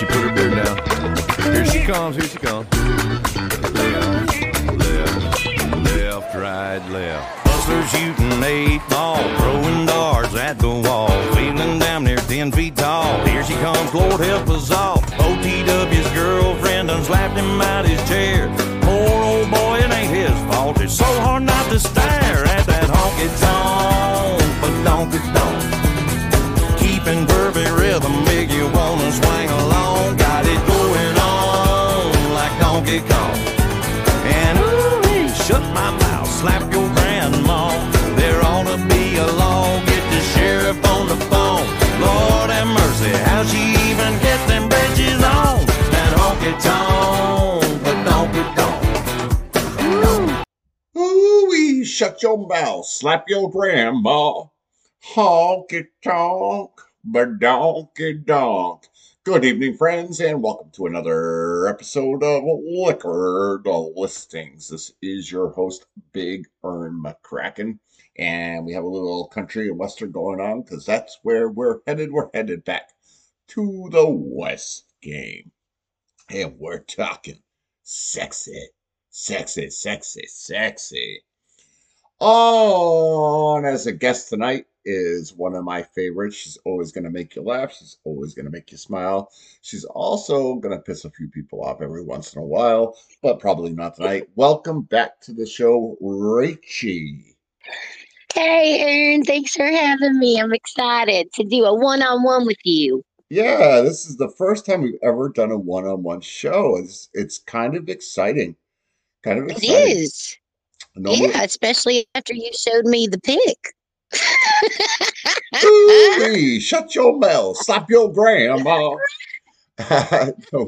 she put her beard down. Here she comes, here she comes. Left, left, left, right, left. Bustler shooting eight ball, throwing darts at the wall, feeling down there ten feet tall. Here she comes, Lord help us all. OTW's girlfriend done slapped him out his chair. Poor old boy, it ain't his fault. It's so hard not to stare at that honky tonk, but donkey 50 call. And ooh, shut my mouth, slap your grandma. There ought to be a law, get the sheriff on the phone. Lord have mercy, how she even gets them bridges on. That honky tonk, but donkey tonk. Ooh, ooh, shut your mouth, slap your grandma. Honky tonk, badonkadonk. Good evening, friends, and welcome to another episode of Liquor Listings. This is your host, Big Ern McCracken, and we have a little country and western going on because that's where we're headed. We're headed back to the West game, and we're talking sexy, sexy, sexy, sexy. On as a guest tonight is one of my favorites. She's always going to make you laugh. She's always going to make you smile. She's also going to piss a few people off every once in a while, but probably not tonight. Welcome back to the show, Rachie. Hey, Aaron, thanks for having me. I'm excited to do a one on one with you. Yeah, this is the first time we've ever done a one-on-one show. It's it's kind of exciting. Kind of It exciting. is. Normally- Yeah, especially after you showed me the pic. Ooh-wee, shut your mouth, slap your grandma. No,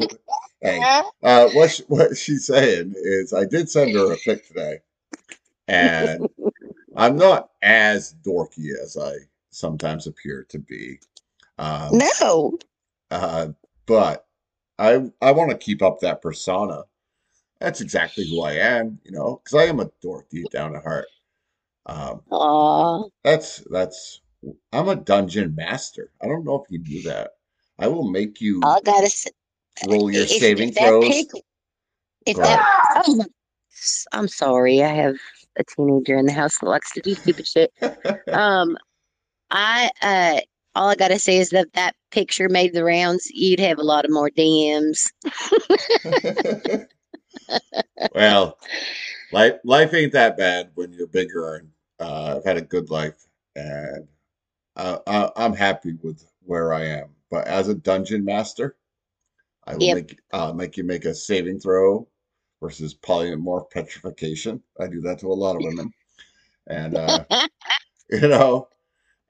hey, uh, what she, what she's saying is, I did send her a pic today, and I'm not as dorky as I sometimes appear to be. Um, No. uh, but I I want to keep up that persona. That's exactly who I am, you know, because I am a dork deep down at heart. Um, that's that's I'm a dungeon master. I don't know if you do that. I will make you I gotta roll your if- saving if throws. pic- if that, oh I'm sorry. I have a teenager in the house that likes to do stupid shit. Um, I uh, all I gotta say is that if that picture made the rounds, you'd have a lot of more DMs. well, life life ain't that bad when you're bigger and uh, I've had a good life and uh, I, I'm happy with where I am. But as a dungeon master, I will Yep. make uh, make you make a saving throw versus polymorph petrification. I do that to a lot of women, and uh, you know,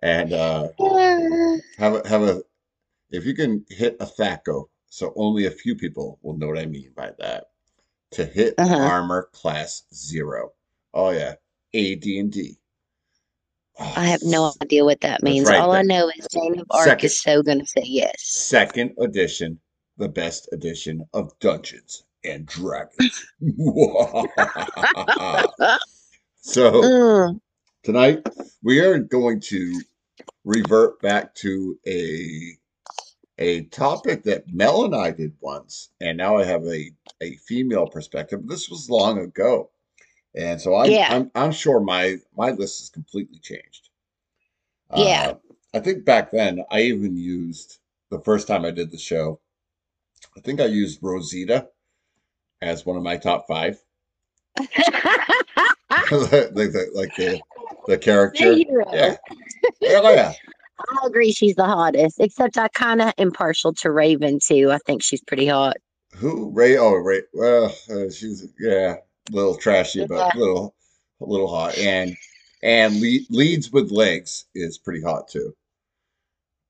and uh, have a have a if you can hit a THAC0, so only a few people will know what I mean by that. To hit Uh-huh. armor class zero. Oh yeah, AD and D. Oh, I have no idea what that means. right, All I know is Jane of Arc Second. is so gonna say yes. Second edition, the best edition of Dungeons and Dragons. so Mm, tonight we are going to revert back to a a topic that Mel and I did once, and now I have a a female perspective. This was long ago, and so I'm Yeah. I'm, I'm sure my my list has completely changed. Yeah. Uh, I think back then I even used the first time I did the show. I think I used Rosita as one of my top five, like the like the the character. The hero. Yeah. Oh yeah. I agree she's the hottest, except I kind of am partial to Raven too. I think she's pretty hot. Who Ray? Oh, Ray. Well, uh, she's yeah, a little trashy, but Yeah. little, a little hot. And and le- leads with legs is pretty hot too.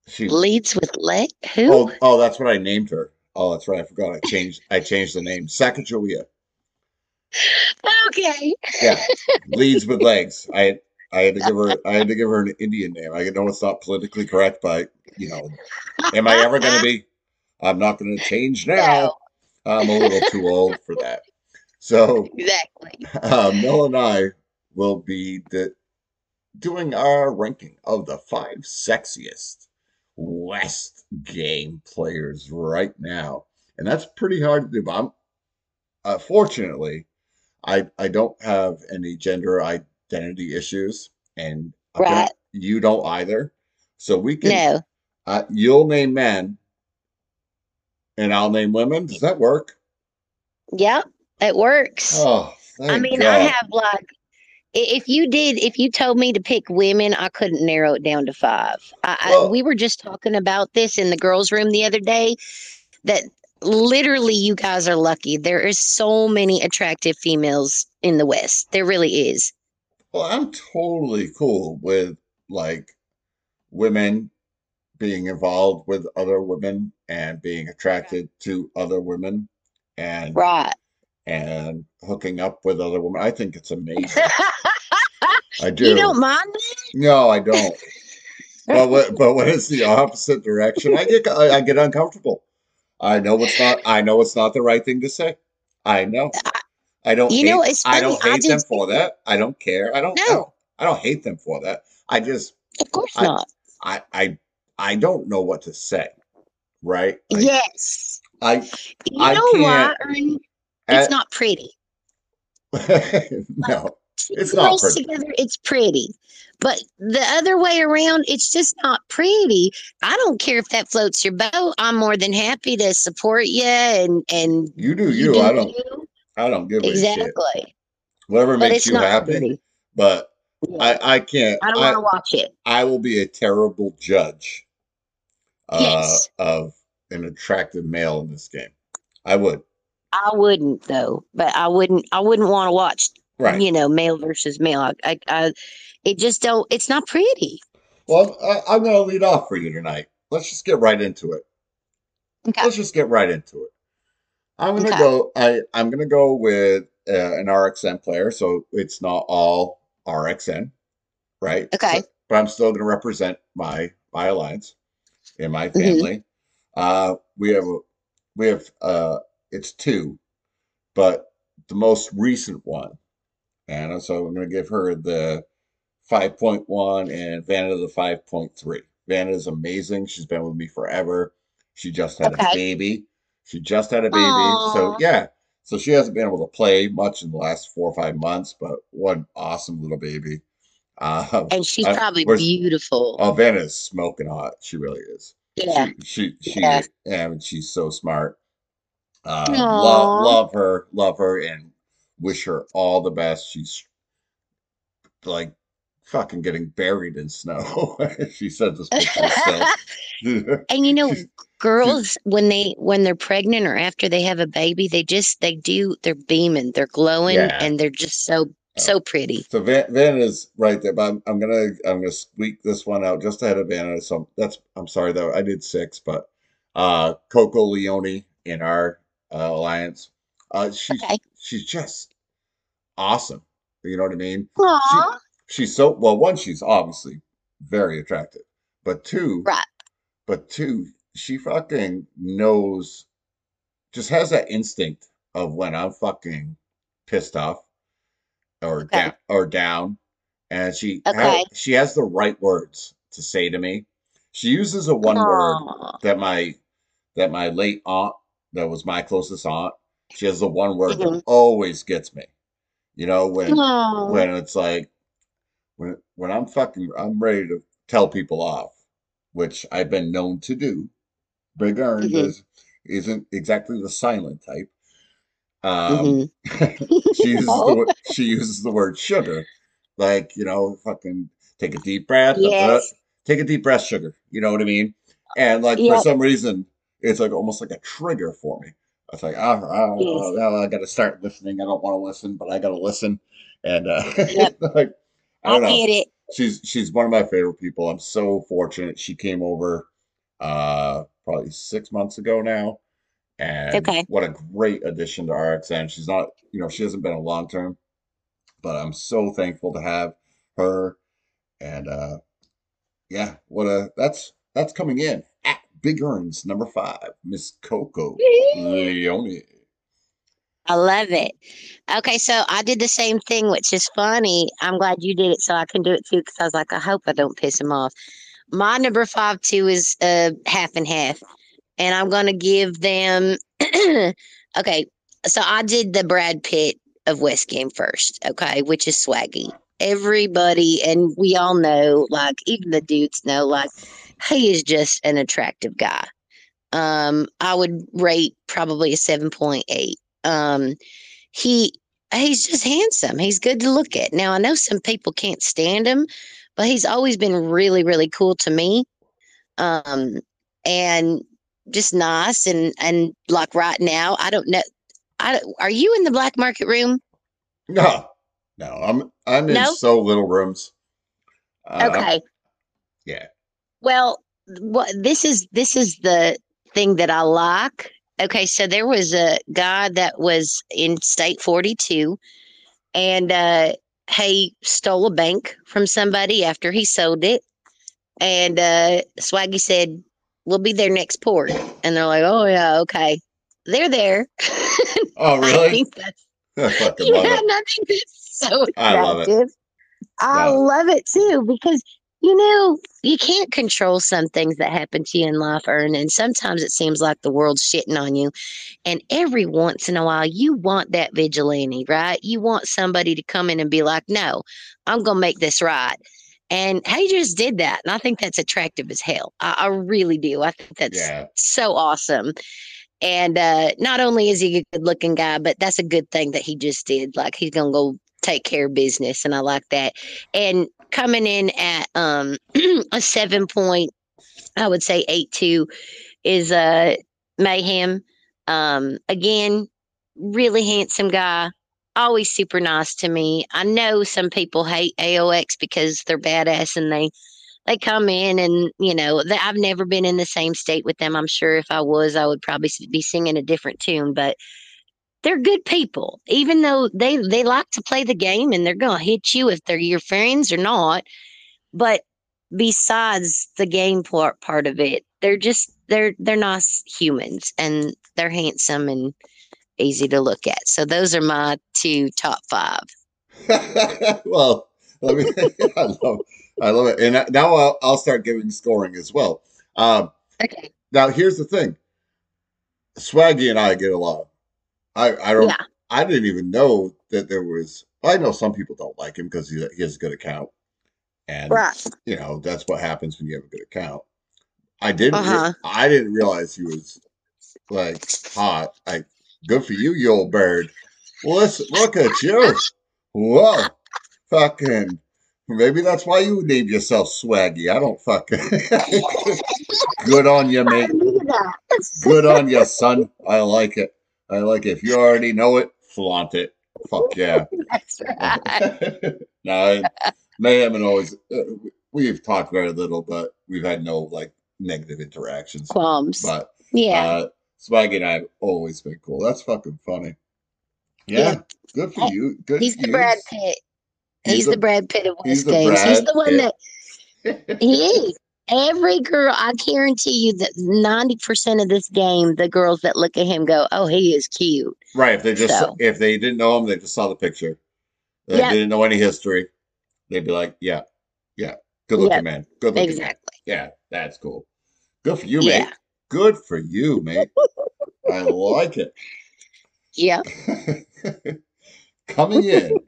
She. Leads with leg. Who? Oh, oh, that's what I named her. Oh, that's right. I forgot. I changed. I changed the name. Sacagawea. Okay. Yeah, leads with legs. I I had to give her. I had to give her an Indian name. I know it's not politically correct, but you know, am I ever going to be? I'm not going to change now. No, I'm a little too old for that. So exactly. uh, Mel and I will be the, doing our ranking of the five sexiest West game players right now, and that's pretty hard to do. But I'm uh, fortunately, I I don't have any gender identity issues, and Right. you don't either. So we can. No. Uh, you'll name men, and I'll name women. Does that work? Yep. It works. Oh, I mean, God. I have like, if you did, if you told me to pick women, I couldn't narrow it down to five. I, Well- I, we were just talking about this in the girls' room the other day. That literally, you guys are lucky. There is so many attractive females in the West. There really is. Well, I'm totally cool with like women being involved with other women and being attracted to other women and Right. and hooking up with other women. I think it's amazing. I do. you don't mind that? No, I don't. But what, but when it's the opposite direction, I get I, I get uncomfortable. I know it's not I know it's not the right thing to say. I know. I don't You hate, know, it's I don't I hate them just- for that. I don't care. I don't I No. don't, I don't hate them for that. I just Of course I- not. I I I don't know what to say. Right? Like, yes. I You I know why? Ernie? It's not pretty. no. Two It's not girls pretty. together, it's pretty. But the other way around, it's just not pretty. I don't care if that floats your boat. I'm more than happy to support you and and You do you. I don't you. I don't give a shit. exactly. Whatever But makes you happy. pretty. But Yeah. I I can't I don't want to watch it. I will be a terrible judge uh, Yes. of an attractive male in this game. I would. I wouldn't though, but I wouldn't. I wouldn't want to watch. Right. You know, male versus male. I, I, I, it just don't. It's not pretty. Well, I, I'm going to lead off for you tonight. Let's just get right into it. Okay. Let's just get right into it. I'm going to Okay. go. I I'm to go with uh, an RXN player, so it's not all RXN, right? Okay. So- but I'm still going to represent my my alliance and my Mhm. family. Uh, we have we have uh, it's two, but the most recent one, and so I'm going to give her the 5.1 and Vanna the 5.3. Vanna is amazing. She's been with me forever. She just had a baby. She just had a baby. So yeah. So she hasn't been able to play much in the last four or five months, but what an awesome little baby. Uh, And she's probably beautiful. oh, Vanna's smoking hot. She really is. yeah. She she, she Yeah. and she's so smart. Uh, love love her, love her, and wish her all the best. She's like fucking getting buried in snow. she said this picture and you know, girls when they when they're pregnant or after they have a baby, they just they do they're beaming, they're glowing, Yeah. and they're just so so pretty. So Van, Van is right there, but I'm, I'm gonna I'm gonna squeak this one out just ahead of Vanna. So that's I'm sorry though I did six, but uh Coco Leone in our uh, alliance, uh she's Okay. she's just awesome. You know what I mean? Aw. She's so well. One, she's obviously very attractive, but two, Right. But two, she fucking knows, just has that instinct of when I'm fucking pissed off or Okay. down or down, and she Okay. has, she has the right words to say to me. She uses a one word that my that my late aunt, that was my closest aunt, she has the one word that Mhm. always gets me. You know when Aw. when it's like when when I'm fucking I'm ready to tell people off, which I've been known to do. Big Ern Mhm. is isn't exactly the silent type. Um, Mhm. she uses the No. word, she uses the word sugar, like you know, fucking take a deep breath, uh, take a deep breath, sugar. You know what I mean? And like for some reason, it's like almost like a trigger for me. It's like, oh, oh, Yes. oh, I got to start listening. I don't want to listen, but I got to listen. And uh, Yep. like, I I get it. She's she's one of my favorite people. I'm so fortunate. She came over uh probably six months ago now. And Okay. what a great addition to RXN. She's not, you know, she hasn't been a long term, but I'm so thankful to have her. And uh yeah, what a that's that's coming in at Big Ern's number five, Miss Coco Leone. I love it. Okay, so I did the same thing, which is funny. I'm glad you did it so I can do it too because I was like, I hope I don't piss him off. My number five too is uh half and half, and I'm gonna give them. okay, so I did the Brad Pitt of West Game first. Okay, which is Swaggy. Everybody and we all know, like even the dudes know, like he is just an attractive guy. Um, I would rate probably a seven point eight. Um, he he's just handsome. He's good to look at. Now I know some people can't stand him, but he's always been really, really cool to me. Um, and just nice and and like right now, I don't know. I are you in the black market room? No, no, I'm I'm in No? so little rooms. Uh, Okay. yeah. Well, what this is this is the thing that I like. Okay, so there was a guy that was in state 42 and uh he stole a bank from somebody after he sold it. And uh Swaggy said, We'll be there next port. And they're like, Oh yeah, okay. They're there. Oh, I really? think that's I fucking love yeah, it. I think that's so I love it. I Yeah. love it too because you know you can't control some things that happen to you in life, Ern, and sometimes it seems like the world's shitting on you. And every once in a while, you want that vigilante, right? You want somebody to come in and be like, "No, I'm gonna make this right." And he just did that, and I think that's attractive as hell. I, I really do. I think that's Yeah. so awesome. And uh, not only is he a good looking guy, but that's a good thing that he just did. Like he's gonna go take care of business, and I like that. And coming in at um a seven point, I would say eight two is uh mayhem. Um, again, really handsome guy, always super nice to me. I know some people hate AOX because they're badass and they they come in and you know th- I've never been in the same state with them. I'm sure if I was, I would probably be singing a different tune, but they're good people. Even though they they like to play the game and they're gonna hit you if they're your friends or not. But besides the game part part of it, they're just they're they're nice humans and they're handsome and easy to look at. So those are my two top five. well, let me. I love, I love it, and now I'll, I'll start giving scoring as well. Um, Okay. now here's the thing: Swaggy and I get along. I I don't. Yeah. I didn't even know that there was. I know some people don't like him because he, he has a good account, and Right. you know that's what happens when you have a good account. I didn't. Uh-huh. I didn't realize he was like hot. Like good for you, you old bird. Well, let's look at you. Whoa, fucking. Maybe that's why you named yourself Swaggy. I don't fucking. good on you, mate. Look at that. Good on you, son. I like it. I like it. If you already know it, flaunt it. Fuck yeah. That's right. no, Mayhem and always. Uh, we've talked very little, but we've had no like negative interactions. Qualms. But yeah. uh, Swaggy and I have always been cool. That's fucking funny. Yeah, Yeah. good for you. Good He's the you. Brad Pitt. He's, the, Brad Pitt of he's West the Games. He's the one Pitt. that he is. Every girl, I guarantee you that ninety percent of this game, the girls that look at him go, "Oh, he is cute." right. If they just So. if they didn't know him, they just saw the picture. They Yep. didn't know any history. They'd be like, yeah, yeah, good looking Yep. man. Good looking man. Exactly. Yeah, that's cool. Good for you, Yeah. mate. Good for you, mate. I like it. Yeah. Coming in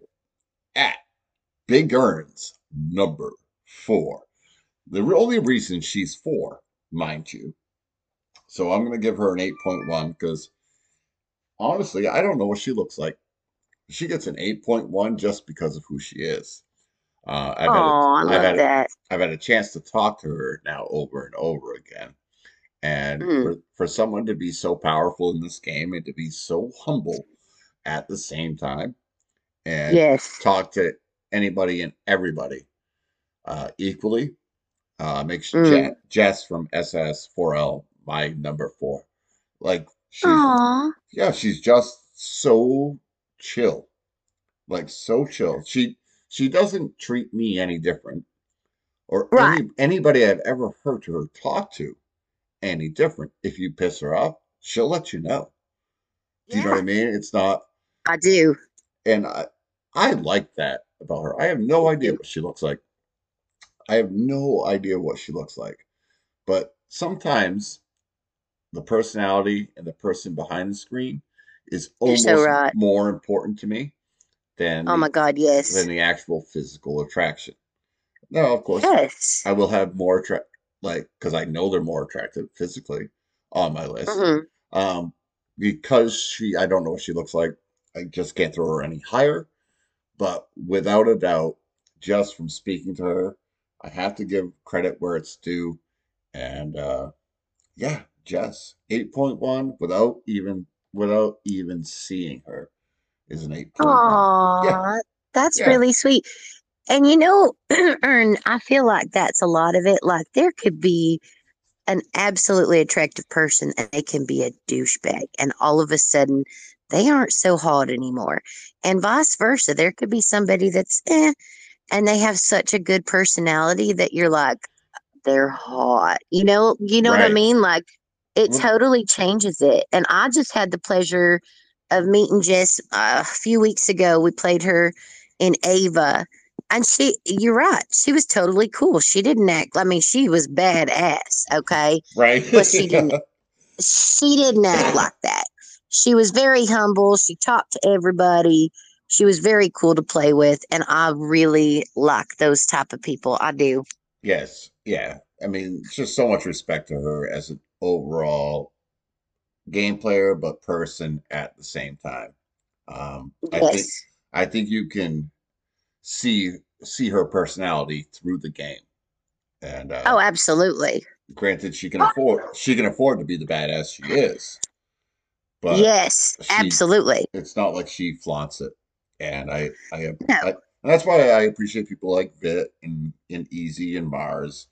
at Big Ern's, number four. The only reason she's four, mind you. So I'm going to give her an 8.1 because honestly, I don't know what she looks like. She gets an 8.1 just because of who she is. Uh, I've, Oh, had I a, I've, love had a, that. I've had a chance to talk to her now over and over again. And Mm. for, for someone to be so powerful in this game and to be so humble at the same time and Yes. talk to anybody and everybody uh, equally uh, makes Mm. Je- Jess from SS4L my number four. Like, she's, yeah, she's just so chill. Like, so chill. She she doesn't treat me any different or Right. any, anybody I've ever heard her talk to any different. If you piss her off, she'll let you know. Do you know what I mean? It's not, I do. and I, I like that about her. I have no idea what she looks like. I have no idea what she looks like. But sometimes the personality and the person behind the screen is You're almost so right. more important to me than Oh my God, yes. than the actual physical attraction. Now, of course, Yes. I will have more attract like because I know they're more attractive physically on my list. hmm Um, because she, I don't know what she looks like. I just can't throw her any higher. But without a doubt, just from speaking to her, I have to give credit where it's due. And uh, yeah, Jess, eight point one without even without even seeing her is an eight point one. Aw, that's Yeah. really sweet. And you know, Ern, I feel like that's a lot of it. Like there could be an absolutely attractive person and they can be a douchebag, and all of a sudden they aren't so hot anymore. And vice versa. There could be somebody that's eh, and they have such a good personality that you're like, they're hot. You know, you know what I mean? Like it Well- totally changes it. And I just had the pleasure of meeting Jess uh, a few weeks ago. We played her in Ava. And she, you're right. She was totally cool. She didn't act, I mean, she was badass. Okay. Right? But she didn't- She didn't act like that. She was very humble. She talked to everybody. She was very cool to play with. And I really like those type of people. I do. Yes, yeah. I mean, just so much respect to her as an overall game player, but person at the same time. Um, I think Yes. I think you can see see her personality through the game. And uh, Oh, absolutely. granted, she can afford she can afford to be the badass she is, but yes, she- absolutely. it's not like she flaunts it. And I I, No. I that's why I appreciate people like Vit and, and Easy and Mars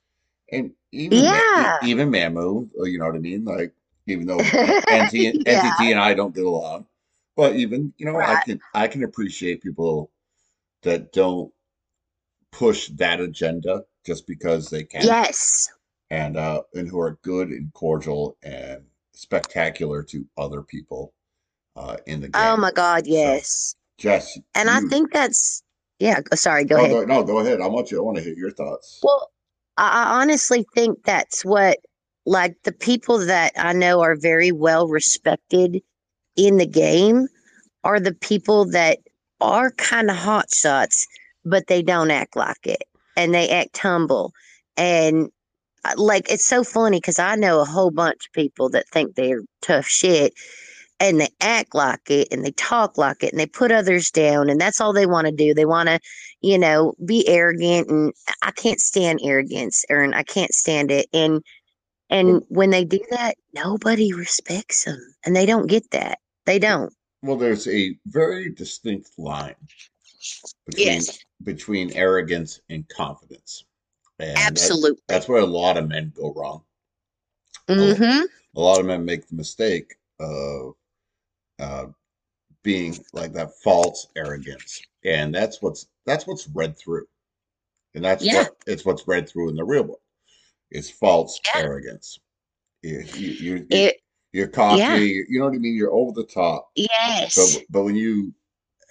and even Yeah. e- even Mamu, uh, you know what I mean? Like even though NT, Yeah. NTT and I don't get along, but even you know I can I can appreciate people that don't push that agenda just because they can Yes. and uh and who are good and cordial and spectacular to other people uh in the game. Oh my God, yes. Jess, And I think that's yeah. Sorry, go no, ahead. Go, no, go ahead. I want you. I want to hear your thoughts. Well, I I honestly think that's what like the people that I know are very well respected in the game are the people that are kind of hot shots, but they don't act like it and they act humble. And uh, like it's so funny because I know a whole bunch of people that think they're tough shit and they act like it and they talk like it and they put others down and that's all they want to do. They want to, you know, be arrogant and I can't stand arrogance, Aaron. I can't stand it. And and when they do that, nobody respects them and they don't get that. They don't. Well, there's a very distinct line between Yes. between arrogance and confidence. And that- Absolutely. that's where a lot of men go wrong. Mm-hmm. A lot of men make the mistake of uh, being like that false arrogance, and that's what's that's what's read through, and that's Yeah. what it's what's read through in the real world. It's false Yeah. arrogance. You, you, you, It you're cocky. yeah. You know what I mean. You're over the top. yes. But but when you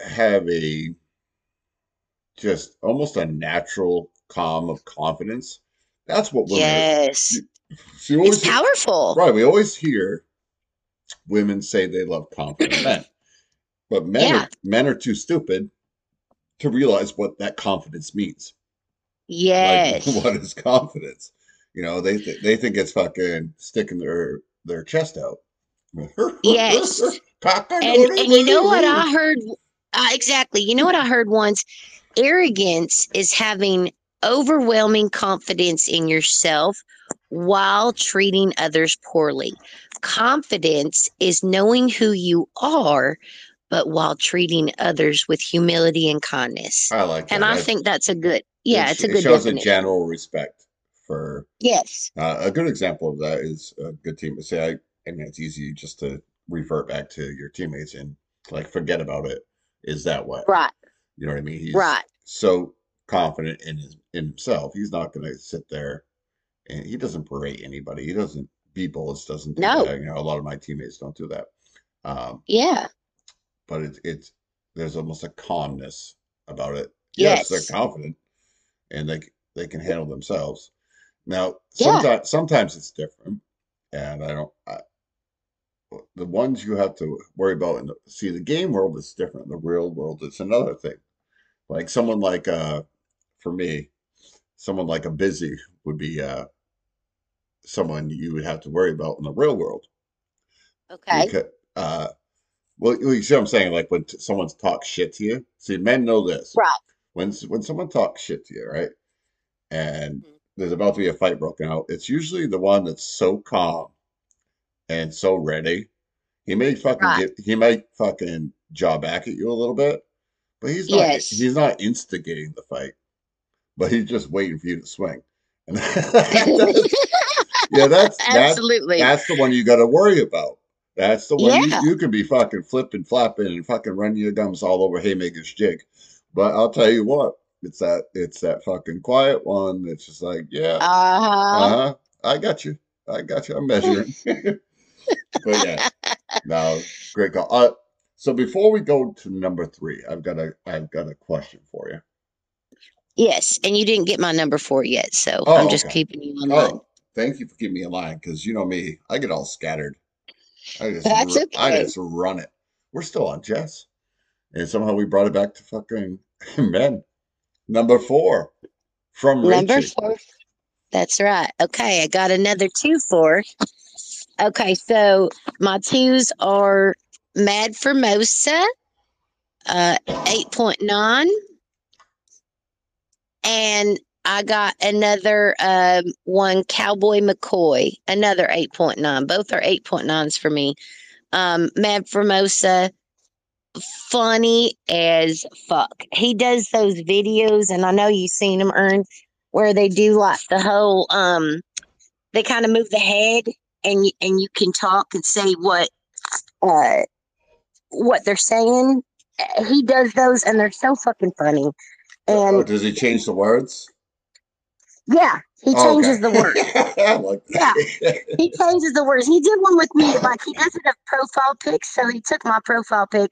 have a just almost a natural calm of confidence, that's what women. Are, Yes. you It's powerful. right. We always hear women say they love confident men, but men Yeah. are, men are too stupid to realize what that confidence means. Yes. Like, what is confidence? You know, they th- they think it's fucking sticking their their chest out. Yes. and and you know what I heard uh, exactly. You know what I heard once? Arrogance is having overwhelming confidence in yourself while treating others poorly. Confidence is knowing who you are, but while treating others with humility and kindness. I like that. And I That- think that's a good, yeah, it it's a it good shows definition. a general respect for yes. uh, a good example of that is a good team. Say, I, I mean, it's easy just to revert back to your teammates and like forget about it. Is that way? Right. You know what I mean? He's Right. so confident in his in himself. He's not going to sit there and he doesn't berate anybody. He doesn't be bullets. Doesn't do No. that. You know, a lot of my teammates don't do that. Um, Yeah. but it's it's there's almost a calmness about it. Yes, Yes. they're confident, and like they can handle themselves. Now, Yeah. sometimes sometimes it's different, and I don't. I, the ones you have to worry about and see the game world is different. The real world is another thing. Like someone like uh, for me, someone like a busy would be uh, someone you would have to worry about in the real world. Okay. Because, uh, well, you see what I'm saying? Like when t- someone talks shit to you. See, men know this. Right. When when someone talks shit to you, right? And Mhm. there's about to be a fight broken out. It's usually the one that's so calm and so ready. He may fucking Right. get, he might fucking jaw back at you a little bit, but he's not Yes. he's not instigating the fight, but he's just waiting for you to swing. And yeah, that's that's Absolutely. that's the one you got to worry about. That's the one Yeah. you, you can be fucking flipping, flapping, and fucking running your gums all over Haymaker's jig. But I'll tell you what, it's that it's that fucking quiet one that's just like, yeah, Uh huh. uh huh, I got you, I got you, I'm measuring. but yeah, no, great call. Uh, so before we go to number three, I've got a I've got a question for you. Yes, and you didn't get my number four yet, so Oh, I'm just okay. keeping you on line. Oh, thank you for keeping me in line because you know me, I get all scattered. I just, That's ru- I just run it. We're still on Jess, and somehow we brought it back to fucking men. Number four from Number Rachel. four. That's right. Okay, I got another two four. Okay, so my twos are Mad Formosa, uh, eight point nine, and I got another um one Cowboy McCoy, another eight point nine. Both are eight point nines for me. Um, Mad Formosa, funny as fuck. He does those videos, and I know you've seen them Ern where they do like the whole um they kind of move the head and and you can talk and say what uh what they're saying. He does those and they're so fucking funny. Oh, And does he change the words? Yeah, he Oh, changes okay. the words. I like that. He changes the words. He did one with me, like he doesn't have profile pics, so he took my profile pic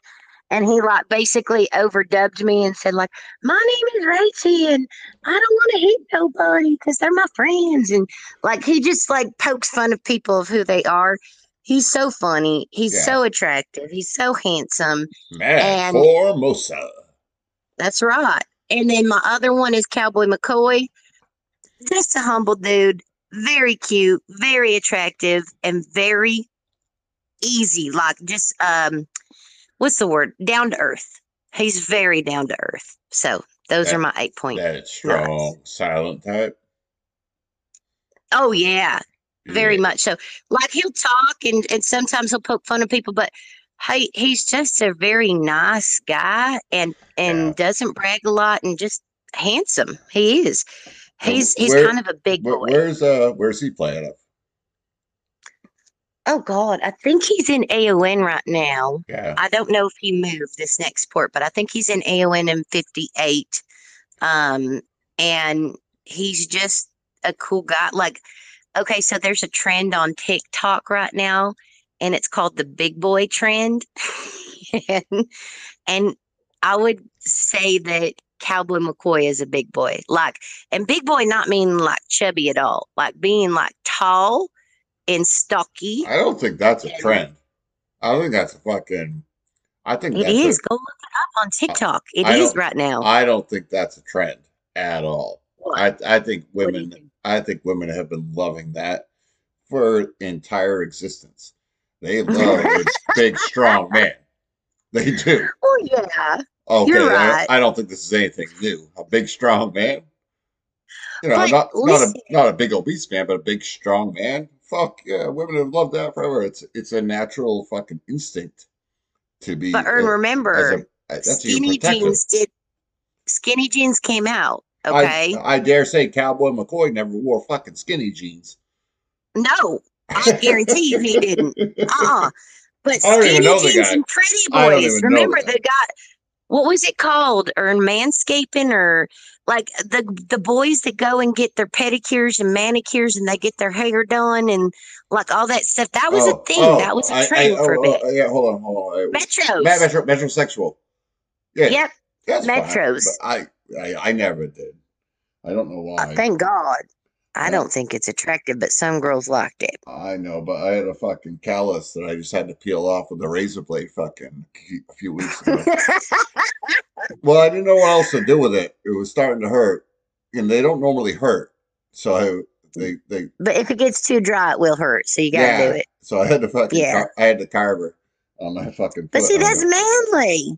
and he like basically overdubbed me and said like, "My name is Rachie, and I don't want to hit nobody because they're my friends." And like he just like pokes fun of people of who they are. He's so funny. He's Yeah. so attractive. He's so handsome. Man, And- Formosa. That's right. And then my other one is Cowboy McCoy. Just a humble dude, very cute, very attractive, and very easy. Like just um what's the word? Down to earth. He's very down to earth. So those That- are my eight point. That strong, silent type. Oh yeah, very much so. Like he'll talk and, and sometimes he'll poke fun of people, but he he's just a very nice guy and and Yeah. doesn't brag a lot and just handsome. He is. He's he's where- kind of a big boy. where's uh where's he playing of? Oh God, I think he's in AON right now. Yeah. I don't know if he moved this next port, but I think he's in AON in 58. Um, and he's just a cool guy. Like, okay, so there's a trend on TikTok right now, and it's called the big boy trend. and, and I would say that Cowboy McCoy is a big boy. Like, and big boy not meaning like chubby at all, like being like tall and stocky. I don't think that's a trend. I don't think that's a fucking. I think It is. A, Go look it up on TikTok. It I is right now. I don't think that's a trend at all. What? I I think What do you women. think? I think women have been loving that for entire existence. They love big, strong man. They do. Oh yeah, Okay, You're I, right. I don't think this is anything new. A big, strong man. You know, But not not a not a big obese man, but a big, strong man. Fuck yeah, women have loved that forever. It's it's a natural fucking instinct to be. but Ern, uh, remember, as a, skinny jeans did. Skinny jeans came out. Okay, I, dare say Cowboy McCoy never wore fucking skinny jeans. no, I guarantee you he didn't. Uh-uh. But I skinny jeans and pretty boys. Remember the guy. What was it called? Or manscaping, or like the the boys that go and get their pedicures and manicures and they get their hair done and like all that stuff. That was Oh, a thing. oh, that was a trend for a oh, bit. oh, yeah, hold on, hold on. Metros. Me- Metro, metrosexual. Yeah, Yep. that's Metros. but I, I, I never did. I don't know Uh, why. thank God. I Yeah. don't think it's attractive, but some girls liked it. I know, but I had a fucking callus that I just had to peel off with a razor blade fucking a few weeks ago. well, I didn't know what else to do with it. It was starting to hurt, and they don't normally hurt. So I, they they but if it gets too dry, it will hurt. So you gotta yeah. do it. So I had to fucking Yeah. car- I had to carve her on my fucking. But see, that's manly.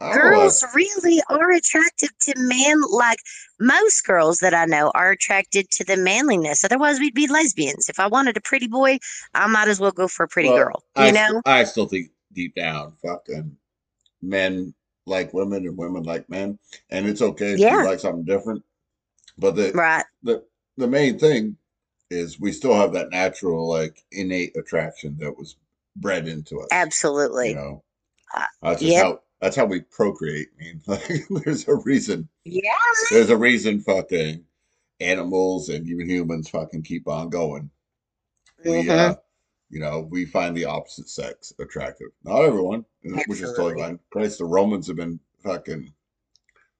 Oh, know, Girls really are attracted to man. Like most girls that I know are attracted to the manliness. Otherwise, we'd be lesbians. If I wanted a pretty boy, I might as well go for a pretty Well, girl. You I, know? st- I still think deep down, fucking men like women and women like men, and it's okay if Yeah. you like something different. But the right. the the main thing is we still have that natural like innate attraction that was bred into us. Absolutely. You know, Uh, that's just yep. how that's how we procreate. I mean, like, there's a reason. Yeah. There's a reason. Fucking animals and even humans fucking keep on going. We, Mhm. uh, you know, we find the opposite sex attractive. Not everyone, uh, which is totally fine. Christ, the Romans have been fucking.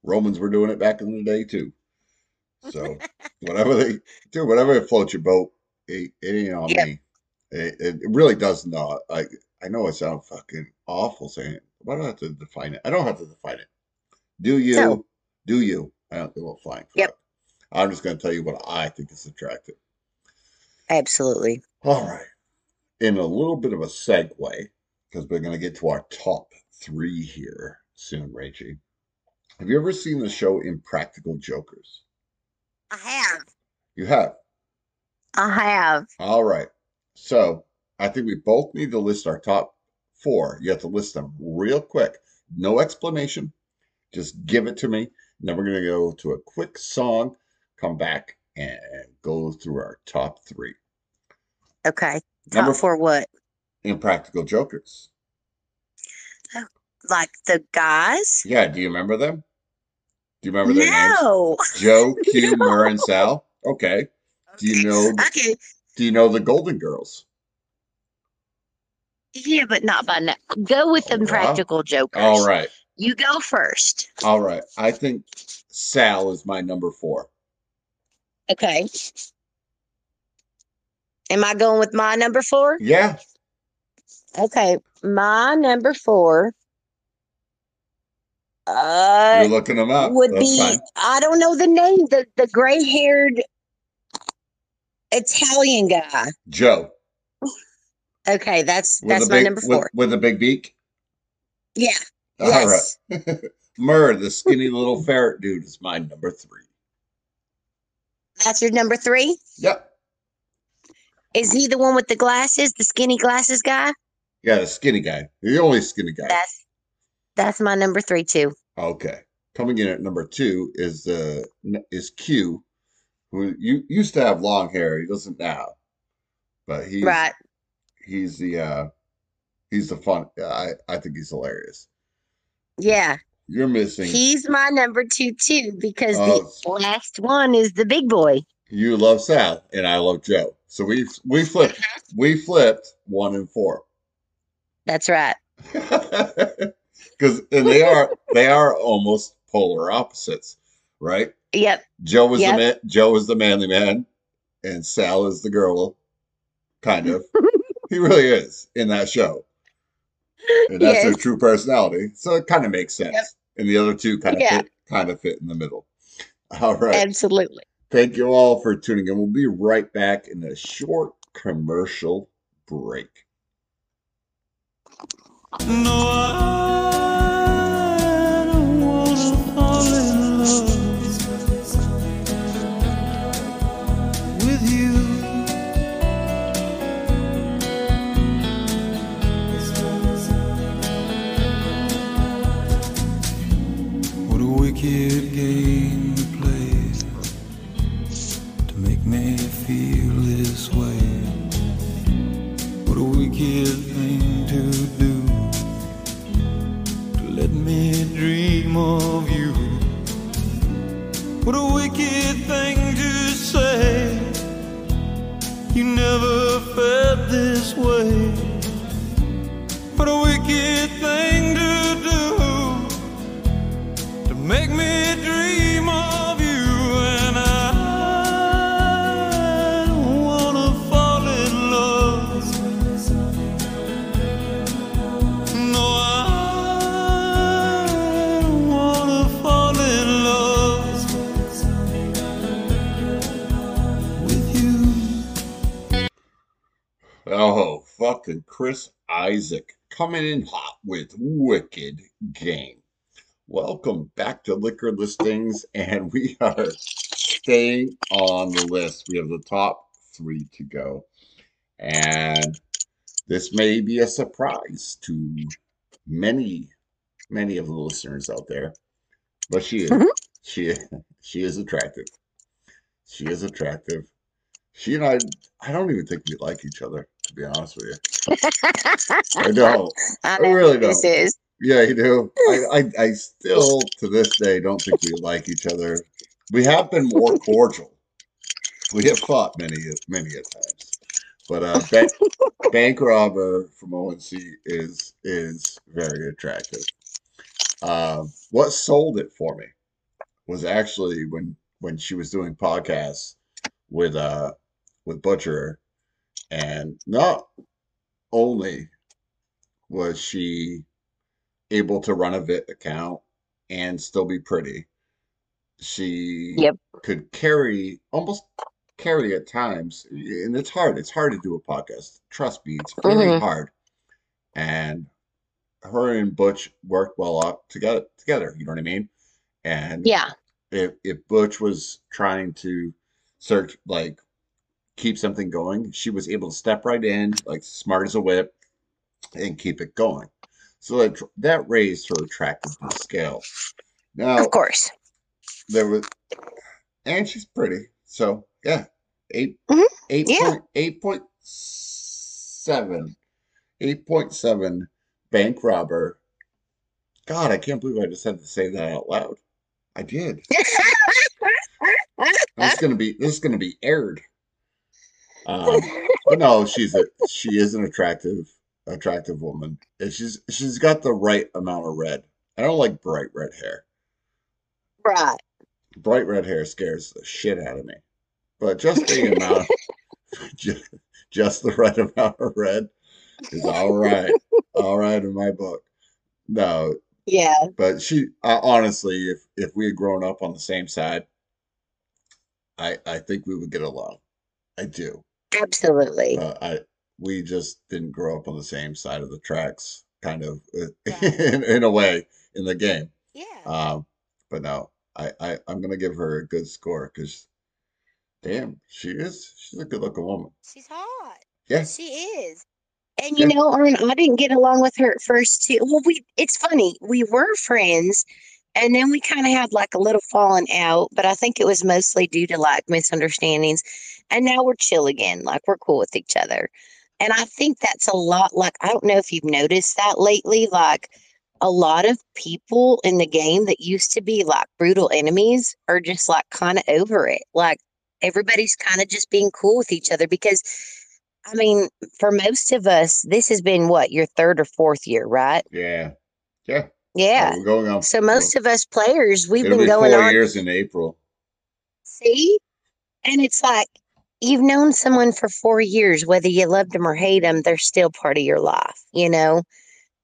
Romans were doing it back in the day too. So whatever they do, whatever floats your boat, it, it ain't on Yep. me. It, it really does not. Like I know I sound fucking awful saying it. Why do I have to define it? I don't have to define it. Do you? No. Do you? I don't give a flying Yep. fuck. I'm just going to tell you what I think is attractive. Absolutely. All right. In a little bit of a segue, because we're going to get to our top three here soon, Rachie. Have you ever seen the show Impractical Jokers? I have. You have. I have. All right. So I think we both need to list our top four. You have to list them real quick. No explanation. Just give it to me. And then we're going to go to a quick song, come back, and go through our top three. Okay. Top Number four what? Impractical Jokers. Oh, like the guys? Yeah. Do you remember them? Do you remember their names? No. Joe, Q, Murr, and Sal. Okay. Do you know? Okay. Do you know the Golden Girls? Yeah, but not by now. Go with Oh, them wow. practical jokers. All right. You go first. All right. I think Sal is my number four. Okay. Am I going with my number four? Yeah. Okay. My number four uh You're looking them up. would That's be fine. I don't know the name, the the gray haired Italian guy. Joe. Okay, that's With that's my big, number four. With, a big beak. Yeah. All right. Yes. Murr, the skinny little ferret dude, is my number three. That's your number three? Yep. Is he the one with the glasses, the skinny glasses guy? Yeah, the skinny guy. The only skinny guy. That's that's my number three too. Okay. Coming in at number two is the is Q, who you used to have long hair. He doesn't now, but he's Right. he's the uh he's the fun. I I think he's hilarious. Yeah. You're missing. He's my number two too because Oh. the last one is the big boy. you love Sal and I love Joe. So we we flipped we flipped one and four. That's right. Because and they are they are almost polar opposites, right? Yep. Joe was Yep. the man, Joe is the manly man, and Sal is the girl, kind of. he really is in that show, and that's their true personality. So it kind of makes sense. Yep. And the other two kind of Yeah. fit, kind of fit in the middle. All right. Absolutely. Thank you all for tuning in. We'll be right back in a short commercial break. No, I let me dream of you. Fucking Chris Isaak coming in hot with wicked game. Welcome back to Liquor Listings, and we are staying on the list. We have the top three to go, and this may be a surprise to many, many of the listeners out there, but she is, Mhm. she, she is attractive. She is attractive. She and I, I don't even think we like each other, to be honest with you. I don't. I I really don't. is. Yeah, you do. I, I, I still, to this day, don't think we like each other. We have been more cordial. We have fought many, many a times. But uh, bank, bank robber from ONC is is very attractive. Um, what sold it for me was actually when when she was doing podcasts with uh with Butcher, and not only was she able to run a VIT account and still be pretty. She Yep. could carry almost carry at times, and it's hard. It's hard to do a podcast. Trust me, it's very Mhm. hard. And her and Butch worked well up together. Together, you know what I mean? And Yeah. if if Butch was trying to search like keep something going, she was able to step right in, like smart as a whip, and keep it going. So that that raised her attractiveness scale. Now Of course. there was, and she's pretty. So yeah, 8 Mhm. eight Yeah. point eight point seven, eight point seven bank robber. God, I can't believe I just had to say that out loud. I did. This is gonna be this is gonna be aired. Um, but no, she's a she is an attractive attractive woman. And she's she's got the right amount of red. I don't like bright red hair. right. Bright red hair scares the shit out of me. But just the amount, just, just the right amount of red is all right. All right in my book. No, Yeah. but she uh, honestly, if if we had grown up on the same side, I I think we would get along. I do. Absolutely. Uh, I we just didn't grow up on the same side of the tracks, kind of uh, Right. in, in a way in the game. yeah. Um, but no, I, I I'm gonna give her a good score because, damn, she is she's a good looking woman. She's hot. Yeah, She is. And you Yeah. know, Ern, I didn't get along with her at first too. Well, we it's funny, we were friends and then we kind of had like a little falling out, but I think it was mostly due to like misunderstandings. And now we're chill again, like we're cool with each other. And I think that's a lot like I don't know if you've noticed that lately, like a lot of people in the game that used to be like brutal enemies are just like kind of over it. Like everybody's kind of just being cool with each other because I mean, for most of us, this has been what your third or fourth year, right? yeah, yeah. Yeah. Going on. So most of us players, we've been be going four on. years in April. See, and it's like you've known someone for four years, whether you loved them or hate them, they're still part of your life, you know.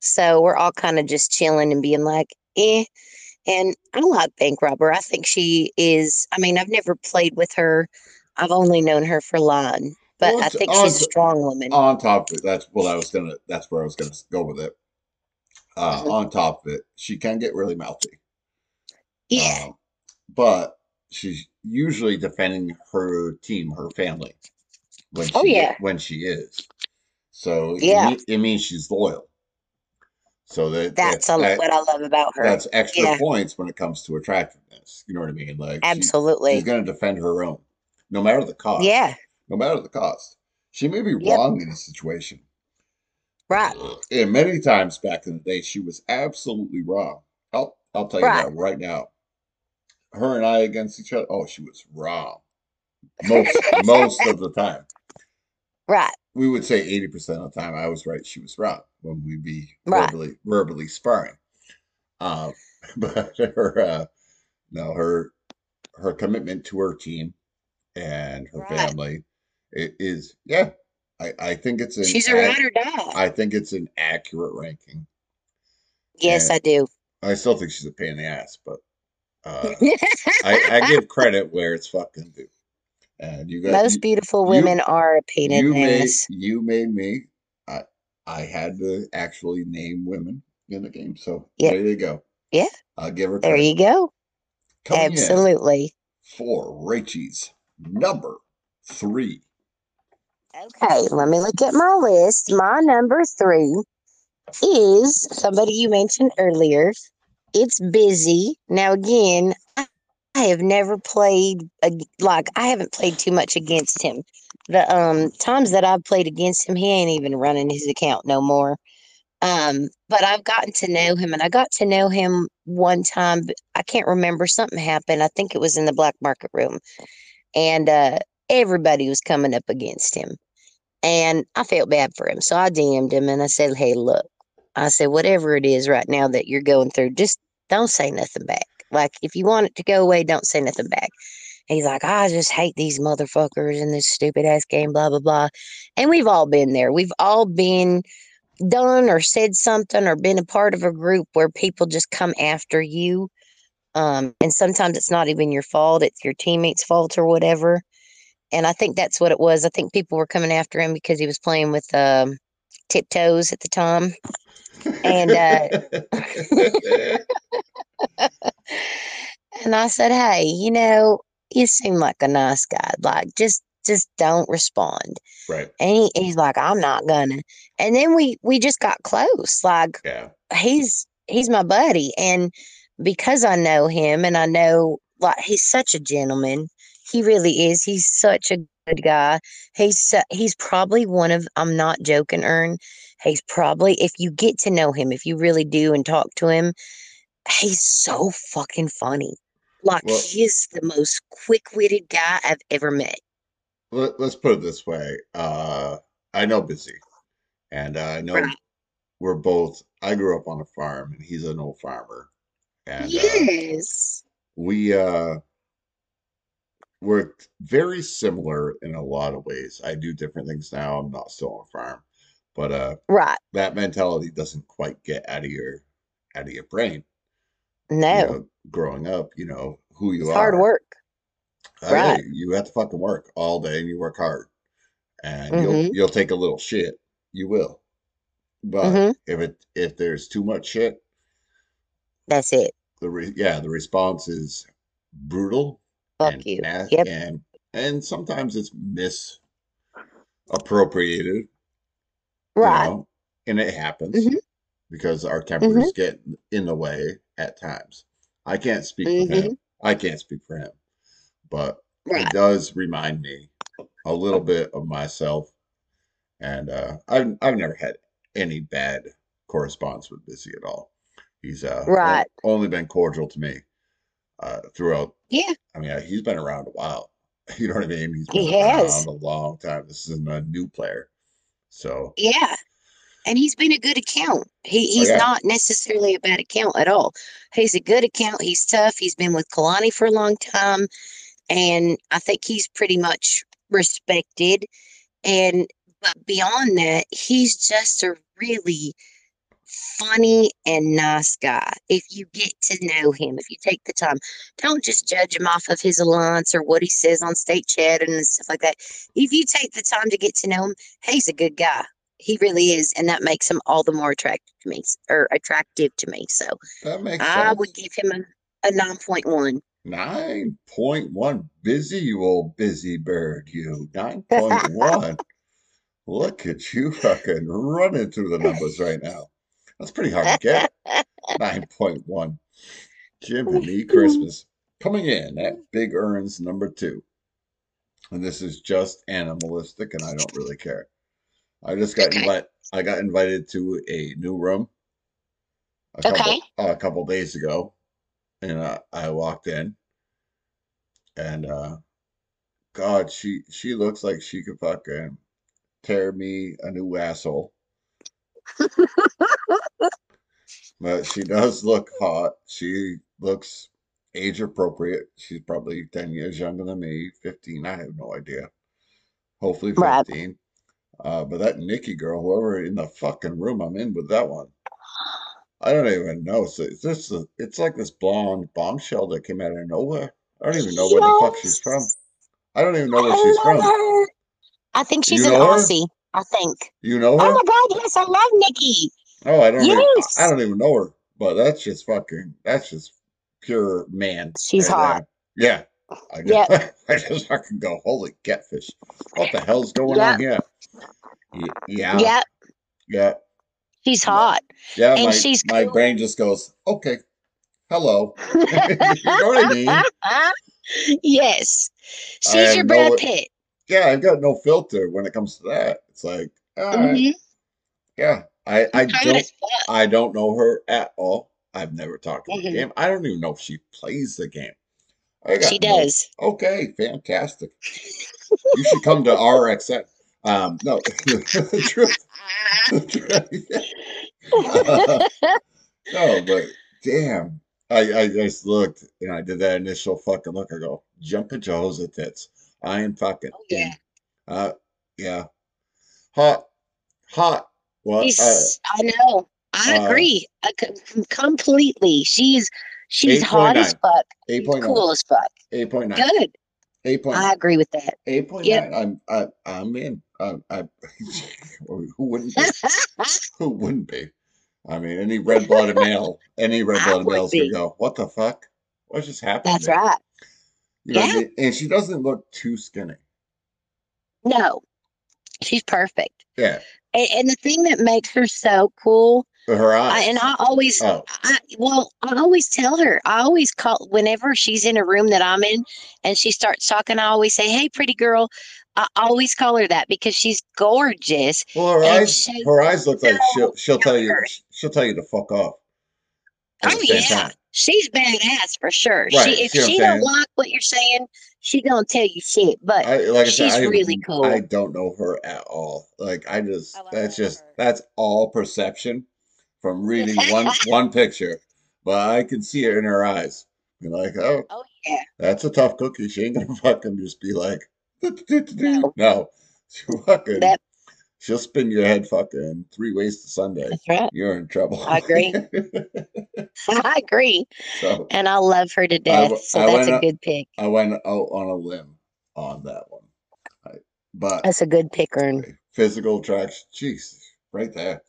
So we're all kind of just chilling and being like, eh. And I like Bank Robber. I think she is. I mean, I've never played with her. I've only known her for line, but Well, I think she's a strong woman. On top of it, that's what I was gonna. That's where I was gonna go with it. Uh. On top of it, she can get really mouthy. yeah, Um, but she's usually defending her team, her family. When she Oh, yeah. when she is, so it Yeah. mea- it, means she's loyal. So that that's that- a, that- what I love about her. that's extra Yeah. points when it comes to attractiveness. You know what I mean? Like she- Absolutely. she's going to defend her own, no matter the cost. yeah, no matter the cost. She may be Yep. wrong in a situation, right. and many times back in the day, she was absolutely wrong. I'll I'll tell you Right. that right now. Her and I against each other. Oh, she was wrong. Most most of the time, Right. we would say eighty percent of the time I was right. She was wrong when we'd be Right. verbally verbally sparring. Um, but her uh, no her her commitment to her team and her Right. family i- is yeah. I I think it's an She's a ride or die. I think it's an accurate ranking. yes, and- I do. I still think she's a pain in the ass, but uh, I, I give credit where it's fucking due. And you got Most you, beautiful you- women are a pain in you the made ass. you made me I I had to actually name women in the game. So Yeah. there you go. Yeah. I'll give her There credit. you go. Coming in Absolutely. for Rachel's number three. Okay, let me look at my list. My number three is somebody you mentioned earlier. It's busy. Now, again, I have never played like I haven't played too much against him. The um times that I've played against him, he ain't even running his account no more. Um, but I've gotten to know him, and I got to know him one time. I can't remember something happened. I think it was in the black market room, and uh, everybody was coming up against him. And I felt bad for him. So I DM'd him and I said, Hey, look, I said, whatever it is right now that you're going through, just don't say nothing back. Like, if you want it to go away, don't say nothing back. He's like, I just hate these motherfuckers and this stupid ass game, blah, blah, blah. And we've all been there. We've all been done or said something or been a part of a group where people just come after you. Um, and sometimes it's not even your fault, it's your teammates' fault or whatever and I think that's what it was. I think people were coming after him because he was playing with um, tiptoes at the time. And, uh, And I said, "Hey, you know, you seem like a nice guy. Like, just just don't respond." right. And he, he's like, "I'm not gonna." And then we we just got close. Like, Yeah. he's he's my buddy, and because I know him, and I know like he's such a gentleman. He really is. He's such a good guy. He's he's probably one of. I'm not joking, Ern. He's probably if you get to know him, if you really do and talk to him, he's so fucking funny. Like Well- he is the most quick-witted guy I've ever met. Let, let's put it this way. Uh, I know Busy, and uh, I know Right. we're both. I grew up on a farm, and he's an old farmer, and uh, yes. we uh, we're very similar in a lot of ways. I do different things now. I'm not still on a farm, but uh, Right. that mentality doesn't quite get out of your out of your brain. No. You know, growing up, you know who you it's are. hard work. Yeah, Right. you have to fucking work all day and you work hard. And you'll you'll take a little shit. You will. But Mhm. if it if there's too much shit, That's it. the re, yeah, the response is brutal Fuck and you. na- Yep. and and sometimes it's misappropriated, you Right. know, and it happens Mhm. because our tempers get in the way at times. I can't speak for him. I can't speak for him. But Mm-hmm. Right. it does remind me a little bit of myself. And uh, I've I've never had any bad correspondence with Busy at all. He's uh Right. only been cordial to me uh throughout. Yeah. I mean, uh, he's been around a while. You know what I mean? He's been He has. around a long time. This isn't a new player. So Yeah. And he's been a good account. He he's Oh, yeah. not necessarily a bad account at all. He's a good account. He's tough. He's been with Kalani for a long time. And I think he's pretty much respected. And but beyond that, he's just a really funny and nice guy. If you get to know him, if you take the time, don't just judge him off of his alliance or what he says on state chat and stuff like that. If you take the time to get to know him, he's a good guy. He really is, and that makes him all the more attractive to me, or attractive to me. So that makes I sense. would give him a, a nine point one. Nine point one. Busy, you old busy bird, you. Nine point one. Look at you fucking running through the numbers right now. That's pretty hard to get. Nine point one. Jiminy Christmas. Coming in at Big Ern's number two. And this is just animalistic, and I don't really care. I just got Okay. invited. I got invited to a new room a couple Okay. a couple days ago, and uh, I walked in, and uh, God, she she looks like she could fucking tear me a new asshole. But she does look hot. She looks age appropriate. She's probably 10 years younger than me, 15. I have no idea. Hopefully Right. 15. Uh, but that Nikki girl, whoever in the fucking room I'm in with that one, I don't even know. So it's a, it's like this blonde bombshell that came out of nowhere. I don't even know where the fuck she's from. Yes. I don't even know where I she's love from. her. I think she's You an know her? Aussie. I think. You know her? Oh my God! Yes, I love Nikki. Oh, I don't. Even, I don't even know her, but that's just fucking. That's just pure man. She's right hot. there. Yeah. I just, I just fucking go, holy catfish! What the hell's going on here? Yeah. Yep, Yeah. she's hot. Yeah. And my, she's my cool. brain just goes, okay, hello. you know what I mean? yes, she's have your no- Brad Pitt. Yeah, I've got no filter when it comes to that. It's like, right, Mhm. yeah. I I don't. I don't know her at all. I've never talked to the Mhm. game. I don't even know if she plays the game. She no- does. Okay, fantastic. You should come to RXN. Um, no, the the truth. no, but damn, I, I just looked and I did that initial fucking look. I go, jumping Jehovah's tits. I am fucking Oh, yeah. Uh, yeah, hot, hot. Well, uh, She's, I know. I uh, agree. I c- completely. She's she's 8.9. hot as fuck. eight point nine, Cool as fuck. eight point nine, Good. eight point I agree with that. Eight point Yep. nine. I'm I, I'm in. I, I, who wouldn't be? Who wouldn't be? I mean, any red blooded male, any red blooded male's gonna go, "What the fuck? What just happened?" That's there?" right. You know Yeah. And she doesn't look too skinny. No, she's perfect. Yeah, And, and the thing that makes her so cool, her I, eyes. and I always, oh, I, well, I always tell her, I always call whenever she's in a room that I'm in and she starts talking, I always say, Hey, pretty girl. I always call her that because she's gorgeous. well, her eyes. she- Her eyes look like she'll she'll tell you she'll tell you to fuck off. Oh, yeah. time. She's badass for sure. Right, She, if see she don't like what you're saying, she gonna tell you shit. But I like I said, she's I, really cool. I don't know her at all. Like I just I that's just her. that's all perception from reading one one picture. But I can see it in her eyes. You're like, oh, oh yeah, that's a tough cookie. She ain't gonna fucking just be like, No. no. She fucking that she'll spin your head fucking three ways to Sunday. that's right. You're in trouble. I agree. I agree, so and I love her to death. w- so I that's a up- good pick. I went out on a limb on that one. But That's a good pick, Ern. physical attraction, jeez, right there.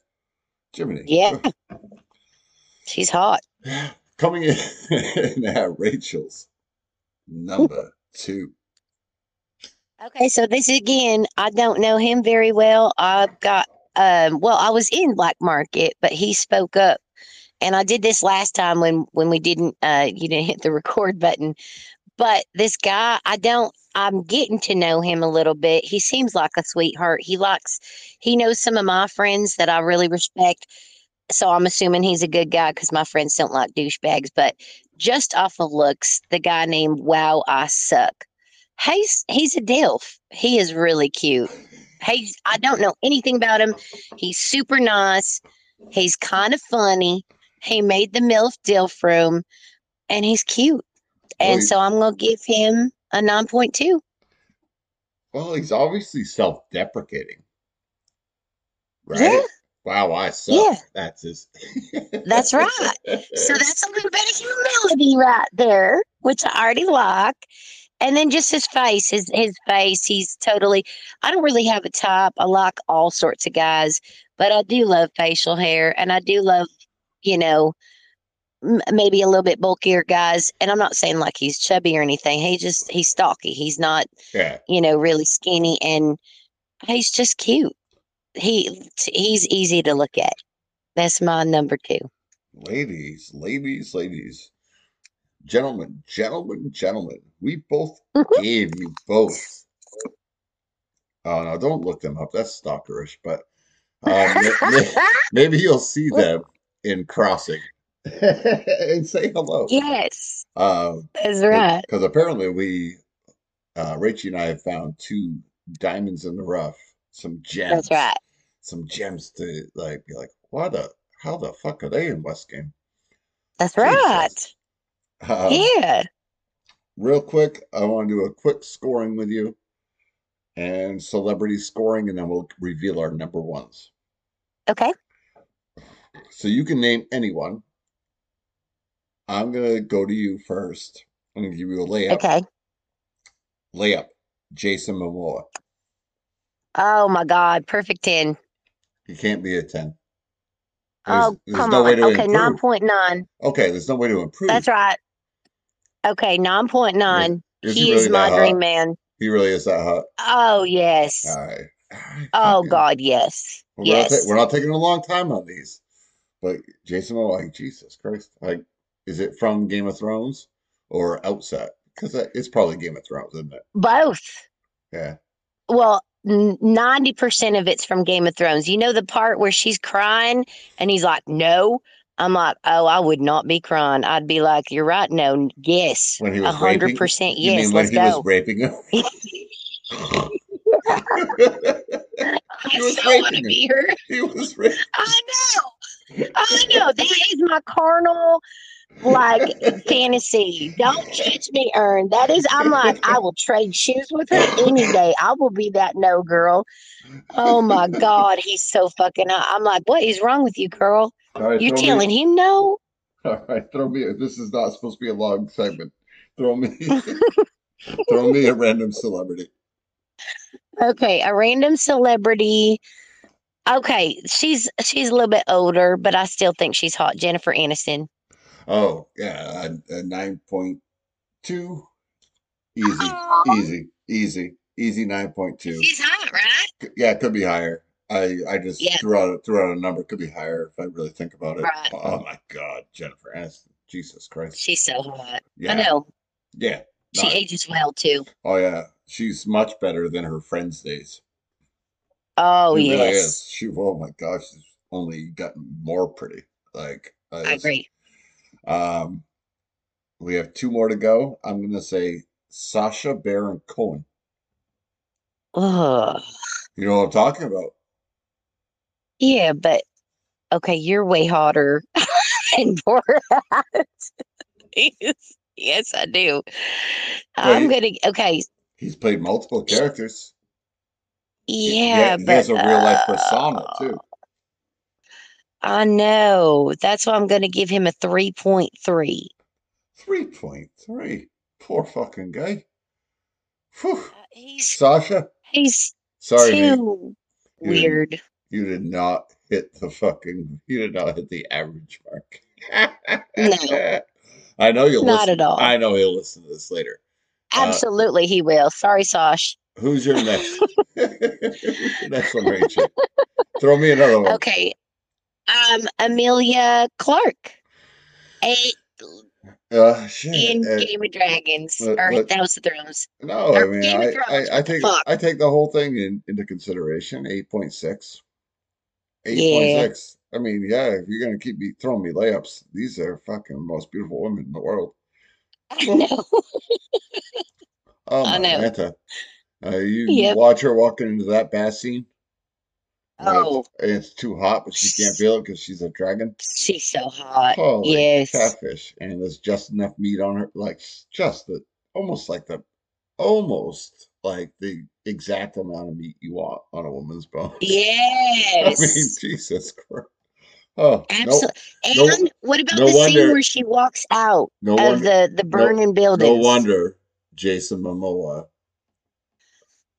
Jiminy. Yeah. She's hot. Coming in at Rachel's number two. Okay, so this again, I don't know him very well. I've got um well, I was in Black Market, but he spoke up. And I did this last time when when we didn't uh you didn't hit the record button. But this guy, I don't I'm getting to know him a little bit. He seems like a sweetheart. He likes he knows some of my friends that I really respect. So I'm assuming he's a good guy because my friends don't like douchebags. But just off of looks, the guy named Wow I Suck. He's he's a DILF. He is really cute. He's I don't know anything about him. He's super nice. He's kind of funny. He made the MILF DILF room and he's cute. And Well, so I'm gonna give him a 9.2. Well, he's obviously self-deprecating. Right? Yeah. Wow, I suck. Yeah. That's his. That's right. So that's a little bit of humility right there, which I already like. And then just his face, his his face, he's totally I don't really have a type. I like all sorts of guys, but I do love facial hair and I do love, you know, m- maybe a little bit bulkier guys. And I'm not saying like he's chubby or anything. He just he's stocky. He's not, yeah. you know, really skinny and he's just cute. He he's easy to look at. That's my number 2. Ladies, ladies, ladies, gentlemen, gentlemen, gentlemen, we both gave you both. Oh no, don't look them up. That's stalkerish, but um, ma- ma- maybe you'll see them in crossing and say hello. Yes, Um, that's right. Because apparently we, uh, Rachel and I have found two diamonds in the rough, some gems. That's right. Some gems to like be like, what the, how the fuck are they in West Game? That's Jesus. right. Um, yeah. Real quick, I want to do a quick scoring with you and celebrity scoring, and then we'll reveal our number ones. Okay. So you can name anyone. I'm gonna go to you first. I'm gonna give you a layup. Okay. Layup. Jason Momoa. Oh my God, perfect 10. He can't be a 10. There's- Oh, there's come no on. to Okay, improve. 9.9. Okay, there's no way to improve. That's right. Okay, 9.9. Is he he is really my that dream hot? man. He really is that hot. Oh, yes. All right. All right, Oh, God, yes. We're, not ta- Yes. we're not taking a long time on these. But Jason Momoa, like Jesus Christ, like, is it from Game of Thrones or Outset? Because it's probably Game of Thrones, isn't it? Both. Yeah. Well, 90% of it's from Game of Thrones. You know the part where she's crying and he's like, no? I'm like, oh, I would not be crying. I'd be like, you're right. No, yes. When he A was hundred percent You yes. mean when Let's he go. was raping him? I he was so raping her. he was raping. I know. I know. That is my carnal like fantasy. Don't judge me, Ern. That is I'm like, I will trade shoes with her any day. I will be that no girl. Oh my God, he's so fucking hot. I'm like, what is wrong with you, girl? Right, You're telling me, him no? All right, throw me. This is not supposed to be a long segment. Throw me. throw me a random celebrity. Okay, a random celebrity. Okay, she's she's a little bit older, but I still think she's hot. Jennifer Aniston. Oh yeah, a, a nine point two. Easy, Aw. easy, easy, easy. Nine point two. She's hot, right? Yeah, it could be higher. I I just Yeah. threw out threw out a number. It Could be higher if I really think about it. Right. Oh my God, Jennifer Aniston. Jesus Christ. She's so hot. Yeah. I know. Yeah. She ages well too. Oh yeah. She's much better than her friends' days. Oh She really yes. is. She oh my gosh, she's only gotten more pretty. Like I just- agree. Um we have two more to go. I'm gonna say Sacha Baron Cohen. Ugh. You know what I'm talking about? Yeah, but okay, you're way hotter and more hot. yes, yes, I do. I'm gonna okay, He's played multiple characters. Yeah, he, but he has a real life uh, persona too. I know. That's why I'm gonna give him a three point three. Three point three. Poor fucking guy. Whew. He's Sacha, he's sorry, too weird. You did not hit the fucking. You did not hit the average mark. No. I know you'll Not listen. at all. I know he'll listen to this later. Uh, Absolutely, he will. Sorry, Sosh. Who's your next? Next one, Rachel? Throw me another one. Okay. Um, Emilia Clarke. A Uh, shit. in uh, Game of Dragons let- or let- House of Thrones. no, I mean, Game of I, Thrones, I, I take? I take the whole thing in, into consideration. Eight point six. Eight Yeah. point six. I mean, yeah, if you're gonna keep me throwing me layups, these are fucking most beautiful women in the world. I know. Oh I know. Manta. Uh, you Yep. watch her walking into that bath scene. when it's- Oh, it's too hot, but she can't feel it because she's a dragon. she's so hot. Holy yes. catfish! And there's just enough meat on her, like just the almost like the almost like the exact amount of meat you want on a woman's bone. Yes. I mean, Jesus Christ! Oh, Absolutely. no- and what about no the scene where she walks out no of wonder, the the burning building? no wonder Jason Momoa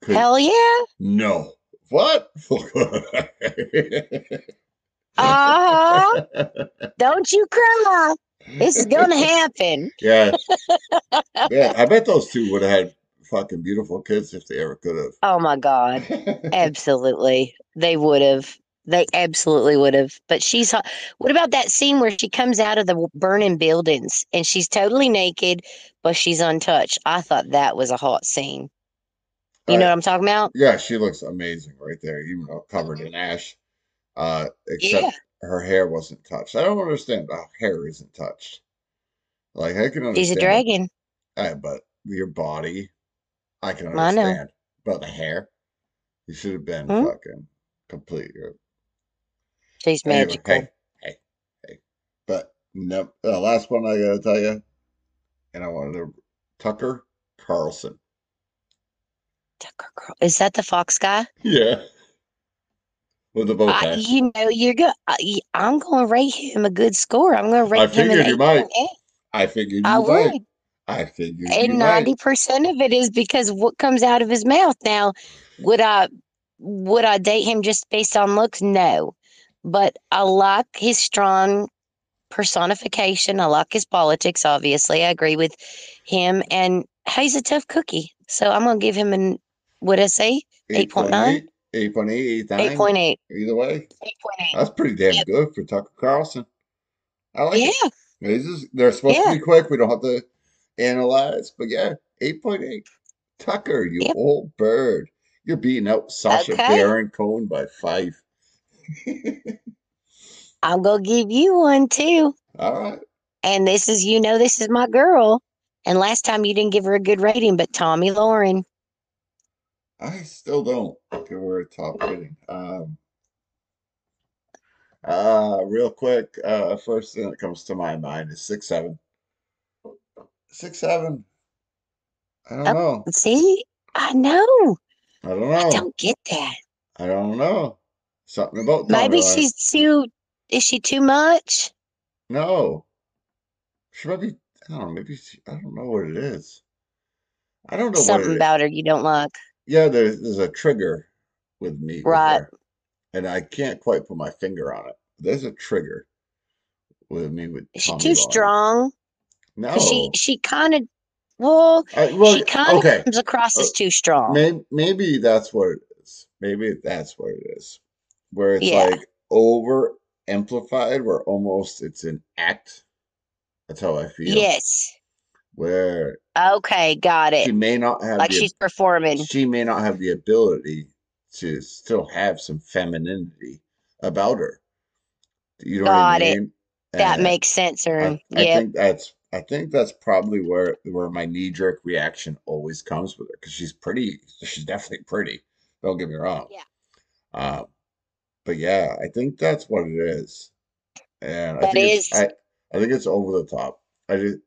could Hell yeah. no what? Uh-huh. Don't you cry. This is gonna happen. Yeah. Yeah, I bet those two would have had fucking beautiful kids if they ever could have. Oh my God. Absolutely. They would have. They absolutely would have. But she's hot. What about that scene where she comes out of the burning buildings and she's totally naked, but she's untouched? I thought that was a hot scene. You know Uh, what I'm talking about? yeah, she looks amazing right there, even though covered in ash. Uh, except Yeah. her hair wasn't touched. I don't understand how hair isn't touched. Like I can understand. She's a dragon. uh, but your body, I can I understand. But the hair, you should have been Hmm? fucking complete. uh, She's Anyway, magical. hey, hey, hey. But no, uh, last one I gotta tell you, and I wanted to Tucker Carlson. Tucker Carl- Is that the Fox guy? Yeah. With the bow I, tie. you know, you're going. I'm going to rate him a good score. I'm going to rate him an figured you might. 8.8. I figured you I might. would. I figured And ninety percent of it is because what comes out of his mouth. Now, would I would I date him just based on looks? No. But I like his strong personification. I like his politics, obviously. I agree with him. And he's a tough cookie. So I'm going to give him an, what I say? 8.9? 8.8, 8.8. Either way, 8.8. that's pretty damn Yep. good for Tucker Carlson. I like it. Yeah. This is, they're supposed Yeah. to be quick. We don't have to analyze, but yeah, 8.8. Tucker, you Yep. old bird. You're beating out Sacha Okay. Baron Cohen by five. I'm going to give you one too. All right. And this is, you know, this is my girl. And last time you didn't give her a good rating, but Tomi Lahren. I still don't give her a top rating. Um, uh, real quick, uh, first thing that comes to my mind is six seven. Six seven. I don't Oh, know. See, I know. I don't know. I don't get that. I don't know. Something about Maybe she's too, is she too much? no. She might be. I don't know. Maybe she, I don't know what it is. I don't know Something it is. about her you don't like. Yeah, there's there's a trigger with me, Right. her, and I can't quite put my finger on it. There's a trigger with me with Is she too strong? No, she she kind of well, I, well, she kind of okay. comes across as Uh, too strong. Maybe maybe that's what it is. Maybe that's what it is. Where it's Yeah. like over amplified, where almost it's an act. That's how I feel. Yes. Where Okay, got it. she may not have Like the she's performing. she may not have the ability to still have some femininity about her. You know what I Got it. mean? That And makes sense, I, Ern. I Yep. think that's I think that's probably where where my knee jerk reaction always comes with her because she's pretty. She's definitely pretty. Don't get me wrong. Yeah. Um, but yeah, I think that's what it is, and I That think it's, is- I I think it's over the top. I just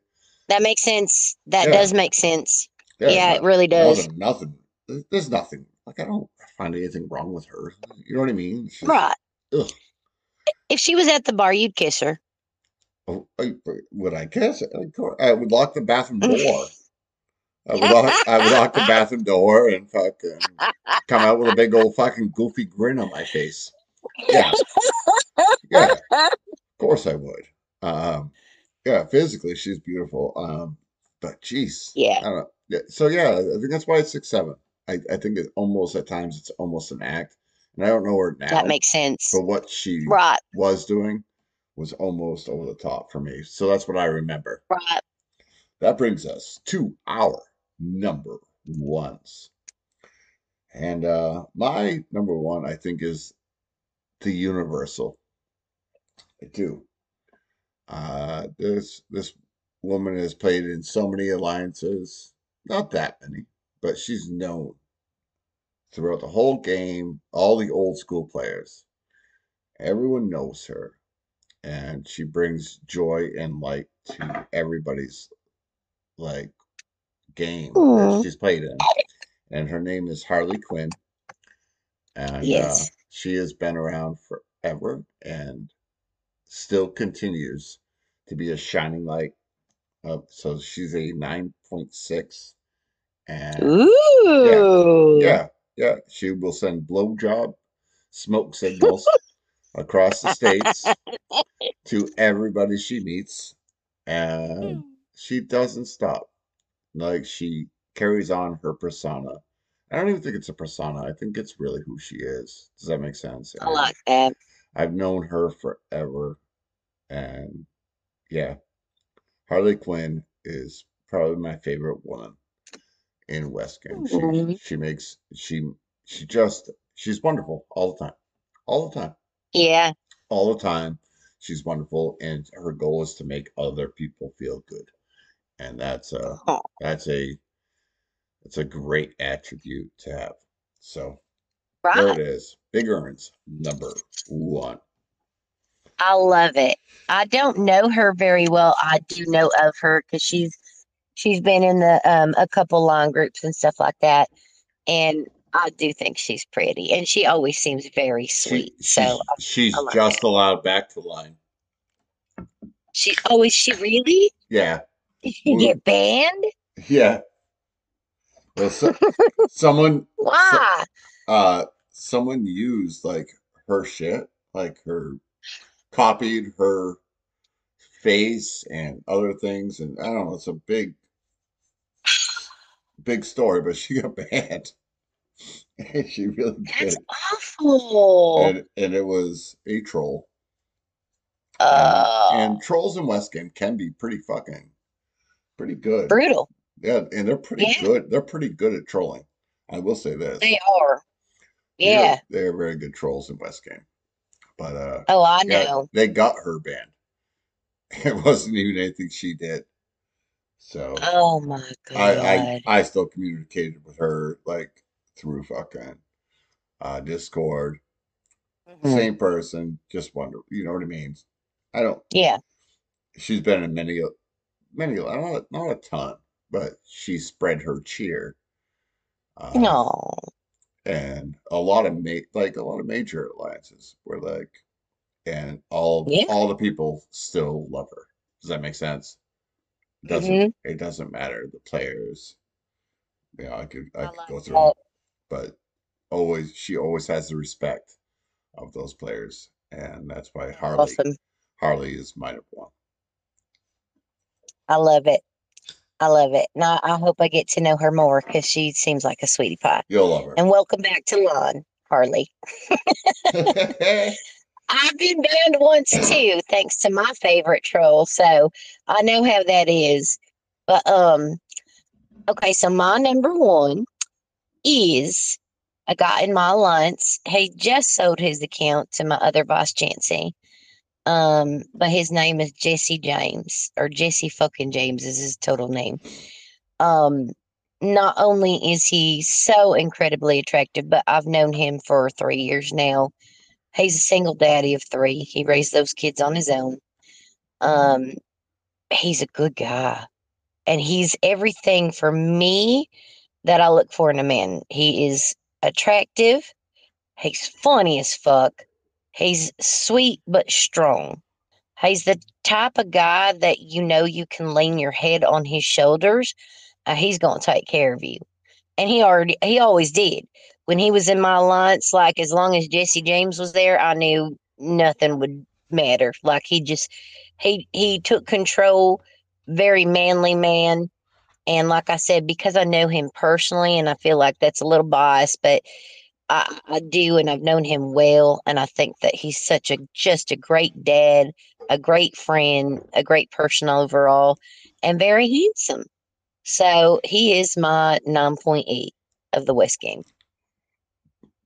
That makes sense. That Yeah. does make sense. Yeah, no- it really does. Nothing, nothing. There's, there's nothing. Like I don't find anything wrong with her. You know what I mean? She's- Right. Ugh. If she was at the bar, you'd kiss her. Oh, I- would I kiss? Of course, I would lock the bathroom door. I would lock, I would lock the bathroom door and fucking come out with a big old fucking goofy grin on my face. Yeah, yeah, of course I would. Um, yeah, physically she's beautiful. Um, but jeez, Yeah. I don't know. Yeah, so yeah, I think that's why it's six seven. I, I think it almost at times it's almost an act, and I don't know her now. That makes sense. but what she Right. was doing was almost over the top for me. So that's what I remember. Right. That brings us to our number ones. And uh my number one, I think, is the Universal. I do. Uh this this woman has played in so many alliances, not that many, but she's known throughout the whole game, all the old school players. Everyone knows her, and she brings joy and light to everybody's like game that she's played in. And her name is Harley Quinn. And uh, Yes. she has been around forever and still continues to be a shining light. Uh, so she's a 9.6. And Ooh. yeah, yeah, she will send blowjob smoke signals across the states to everybody she meets. And hmm. she doesn't stop. Like she carries on her persona. I don't even think it's a persona. I think it's really who she is. Does that make sense? I like that. I've known her forever. And yeah, Harley Quinn is probably my favorite woman in West Game. She, she makes, she, she just, she's wonderful all the time. All the time. Yeah. All the time. She's wonderful. And her goal is to make other people feel good. And that's a, that's a, it's a great attribute to have. So there Right. it is. Big Ern's, number one. I love it. I don't know her very well. I do know of her because she's she's been in the um a couple line groups and stuff like that. And I do think she's pretty. And she always seems very sweet. she's, so she's I like just allowed back to line. she oh is she really? Yeah. Did she get banned? Yeah. Well, so, someone, Why? uh, someone used like her shit, like her copied her face and other things, and I don't know. It's a big, big story, but she got banned. And she really That's did, awful. and and it was a troll. And, Uh, and trolls in West Game can be pretty fucking, pretty good. brutal. Yeah, and they're pretty Yeah. good. They're pretty good at trolling. I will say this. They are. They're- Yeah. They're very good trolls in West Game. But uh Oh, I yeah, know. they got her banned. It wasn't even anything she did. So Oh my I, I I still communicated with her like through fucking uh Discord. Mhm. Same person, just wonder you know what I mean? I don't Yeah. she's been in many many not, not a ton, but she spread her cheer. Uh, No. and a lot of ma- like a lot of major alliances were like and all Yeah. all the people still love her does that make sense it doesn't Mhm. it doesn't matter the players you know i could i, I could go through that. But always she always has the respect of those players and that's why harley Awesome. harley is my number one I love it. I love it. Now I hope I get to know her more because she seems like a sweetie pie. you'll love her And welcome back to Lon, Harley. I've been banned once too, thanks to my favorite troll. So I know how that is. But um, okay, so my number one is a guy in my alliance. He just sold his account to my other vice chancey. Um, but his name is Jesse James, or Jesse fucking James is his total name. Um, not only is he so incredibly attractive, but I've known him for three years now. He's a single daddy of three. He raised those kids on his own. Um, he's a good guy, and he's everything for me that I look for in a man. He is attractive. He's funny as fuck. He's sweet but strong. He's the type of guy that you know you can lean your head on his shoulders. Uh, he's gonna take care of you, and he already he always did. When he was in my alliance, like as long as Jesse James was there, I knew nothing would matter. Like he just he he took control, very manly man. And like I said, because I know him personally, and I feel like that's a little biased, but I, I do, and I've known him well, and I think that he's such a just a great dad, a great friend, a great person overall, and very handsome. So he is my nine point eight of the West game.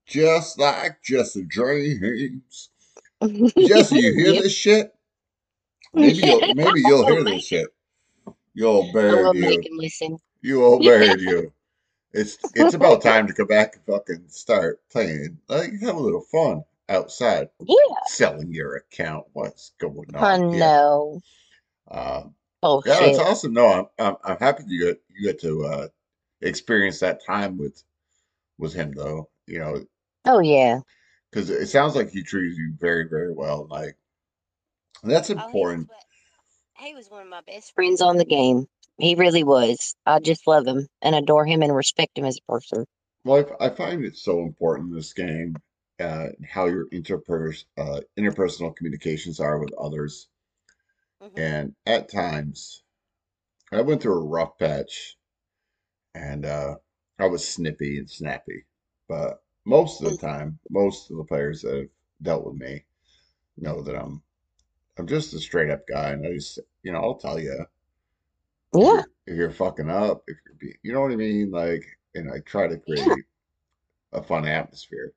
just like jesse james jesse you hear Yep. this shit maybe you'll maybe you'll hear this shit you old I bird will you make him listen. You old bird, you. It's it's about time to come back and fucking start playing. Like have a little fun outside, Yeah, selling your account. What's going I on? here? know. Um, Oh yeah, shit. it's awesome. No, I'm I'm, I'm happy you get you get to uh, experience that time with with him though. You know, Oh yeah. because it sounds like he treated you very very well. Like that's Oh, he important. what- He was one of my best friends on the game. He really was. I just love him and adore him and respect him as a person. Well, I, I find it so important in this game, uh, how your interpers uh, interpersonal communications are with others. And at times, I went through a rough patch and uh, I was snippy and snappy. But most of the time, most of the players that have dealt with me know that I'm I'm just a straight up guy. And I just, you know, I'll tell you if Yeah, you're, if you're fucking up, if you're being, you know what I mean? Like, and I try to create a fun atmosphere.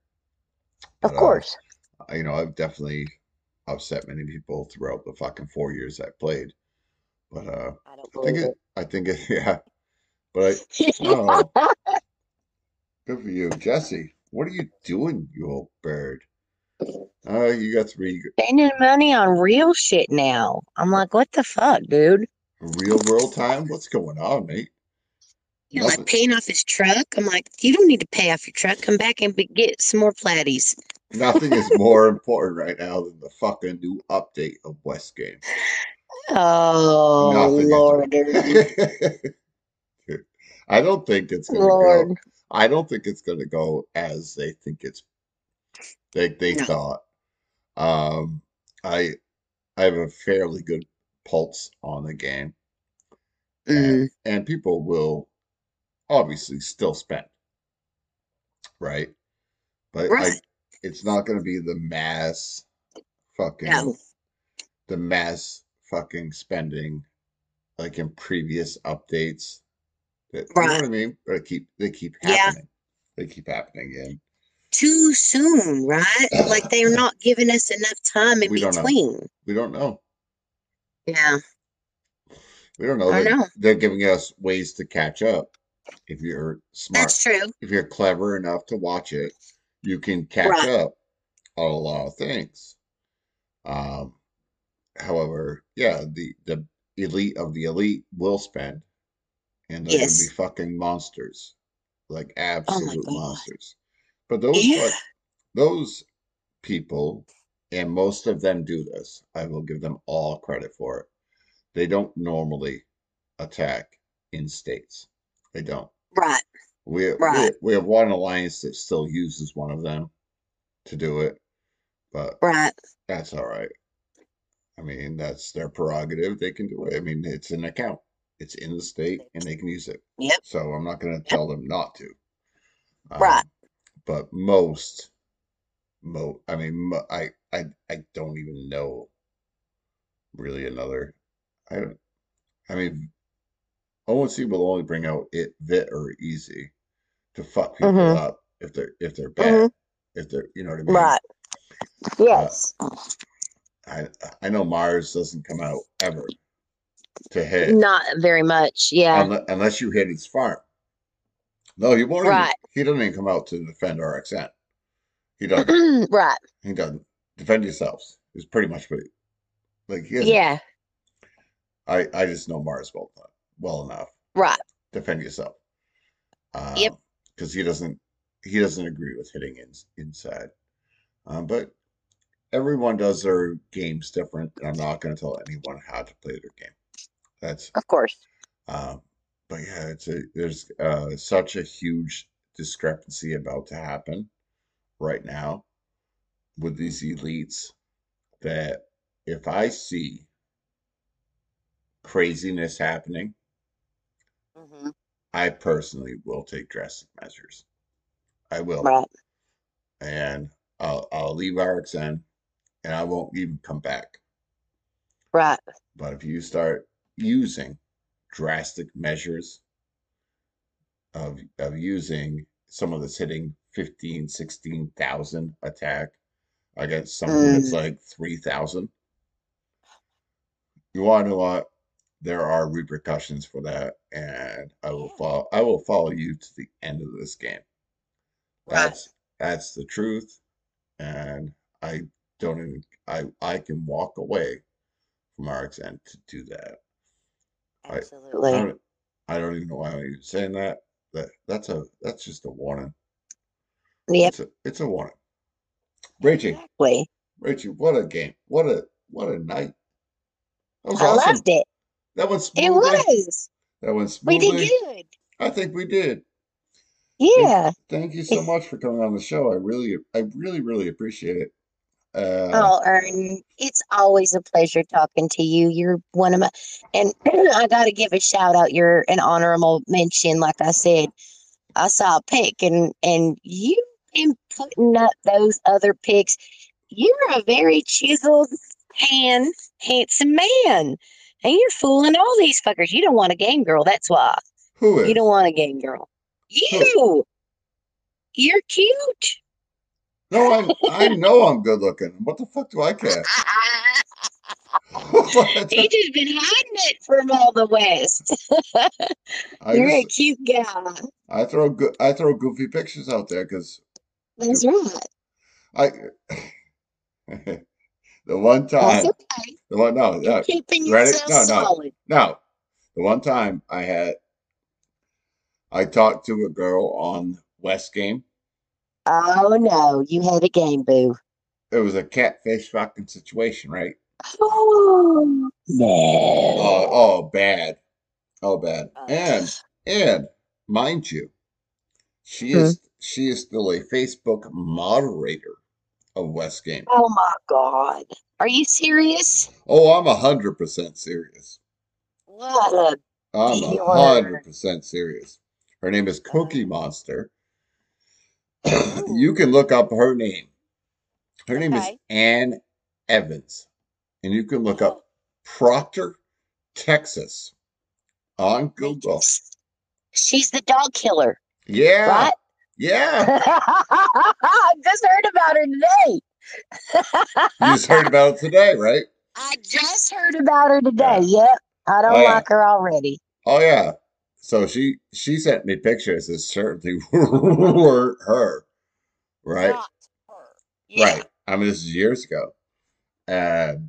of But, uh, course. I- you know, I've definitely upset many people throughout the fucking four years I played. But uh I don't I think believe it I think it yeah. But I oh good for you. Jesse, what are you doing, you old bird? Uh you got three Spending money on real shit now. I'm like, what the fuck, dude? real world time? What's going on, mate? You're like paying off his truck. I'm like, you don't need to pay off your truck. Come back and be, get some more platties. Nothing is more important right now than the fucking new update of West Game. Oh Nothing Lord, I don't think it's gonna go. I don't think it's gonna go as they think it's They they No. thought. Um, I I have a fairly good pulse on the game, and, and people will obviously still spend, right? But I, Right. it's not going to be the mass fucking no. the mass fucking spending like in previous updates. That, You know Right. what I mean? But keep they keep Yeah. happening. They keep happening, and Too soon, right? Like they're not giving us enough time in We don't between. we don't know. Yeah. We don't know. I They're, know. they're giving us ways to catch up. If you're smart, That's true. if you're clever enough to watch it, you can catch Right. up on a lot of things. Um, however, yeah, the the elite of the elite will spend, and they're Yes. gonna be fucking monsters, like Oh absolute God. monsters. But those Yeah. fuck- those people, and most of them do this. I will give them all credit for it. They don't normally attack in states. They don't. Right. We, Right. we we have one alliance that still uses one of them to do it, but Right. that's all right. I mean, that's their prerogative. They can do it. I mean, it's an account. It's in the state, and they can use it. Yep. So I'm not going to tell them not to. Um, right. But most, mo, I mean, mo, I, I, I don't even know really another. I don't. I mean, ONC will only bring out it, vit, or easy to fuck people Mhm. up if they're if they're bad. Mhm. If they're, you know what I mean? Right. Yes. I I know Mars doesn't come out ever to hit Not very much. Yeah. unless, unless you hit his farm. No, he won't. even- he doesn't even come out to defend RXN. He doesn't. right. he doesn't defend yourselves. Is pretty much what. He, like he. Yeah. I I just know Mars well well enough. Right. Defend yourself. Um, Yep. Because he doesn't he doesn't agree with hitting in, inside. Um, but everyone does their games different. and I'm not going to tell anyone how to play their game. That's Of course. Um, but yeah, it's a there's uh, such a huge discrepancy about to happen right now with these elites that if I see craziness happening, hmm I personally will take drastic measures. I will, Right. and I'll I'll leave RXN, and I won't even come back. Right. But if you start using drastic measures of of using someone that's hitting 15, 16,000 attack against something that's like 3,000, you want to know what? There are repercussions for that, and I will follow. I will follow you to the end of this game. Right. That's that's the truth, and I don't even. I I can walk away from RXN to do that. I- Absolutely. I don't, I don't even know why I'm even saying that. That that's a that's just a warning. Yep. It's a it's a warning. Rachie, Exactly. Rachie, what a game! What a what a night! That was I awesome. loved it. That went It was. That went We did good. I think we did. Yeah. Thank you so much for coming on the show. I really, I really, really appreciate it. Uh, Oh, Ern, it's always a pleasure talking to you. You're one of my, and I got to give a shout out. You're an honorable mention. Like I said, I saw a pic, and and you been putting up those other pics. You're a very chiseled, hand, handsome man, and you're fooling all these fuckers. You don't want a game girl. That's why who is? you don't want a game girl. You, you're cute. No, I, I know I'm good looking. What the fuck do I care? He just been hiding it from all the West. You're a cute guy. I throw good, I throw goofy pictures out there because That's right. I. the one That's time, okay. the one no, no, keeping ready? yourself No, no. solid. no, the one time I had, I talked to a girl on West Game. Oh no, you had a game, boo. It was a catfish fucking situation, right? Oh no. Oh, oh, bad. Oh, bad. Uh, And and mind you, she Hmm. is she is still a Facebook moderator of West Game. Oh my God. Are you serious? Oh, I'm a hundred percent serious. What a I'm a hundred percent serious. Her name is Cookie Monster. You can look up her name. Her name is. Ann Evans. And you can look up oh. Proctor, Texas on Google. She's the dog killer, Yeah. right? Yeah. I just heard about her today. You just heard about it today, right? I just heard about her today. Yep. I don't Oh, yeah. like her already. Oh yeah. So she she sent me pictures that certainly weren't her. Right? Not her. Yeah. Right. I mean, this is years ago. And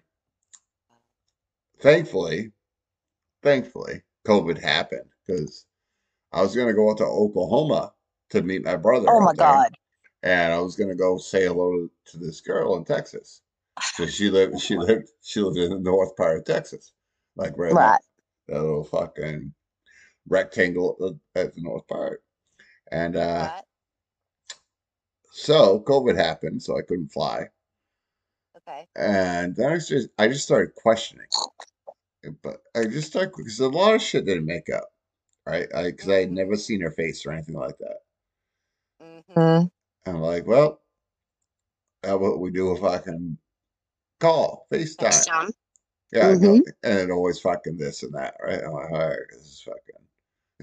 thankfully, thankfully, COVID happened because I was going to go out to Oklahoma to meet my brother. Oh my there, God. And I was going to go say hello to, this girl in Texas. So she lived, she lived, she lived in the north part of Texas, like right, Right. that little fucking rectangle at the- north part. And uh, so COVID happened, so I couldn't fly. Okay. And then I just I just started questioning. But I just started because a lot of shit didn't make up, right? I because I had Mhm. never seen her face or anything like that. Mm-hmm. And I'm like, well, how about we do a fucking call, FaceTime? time. Yeah, I. Mhm. and it always fucking this and that, right? I'm like, all right, this is fucking,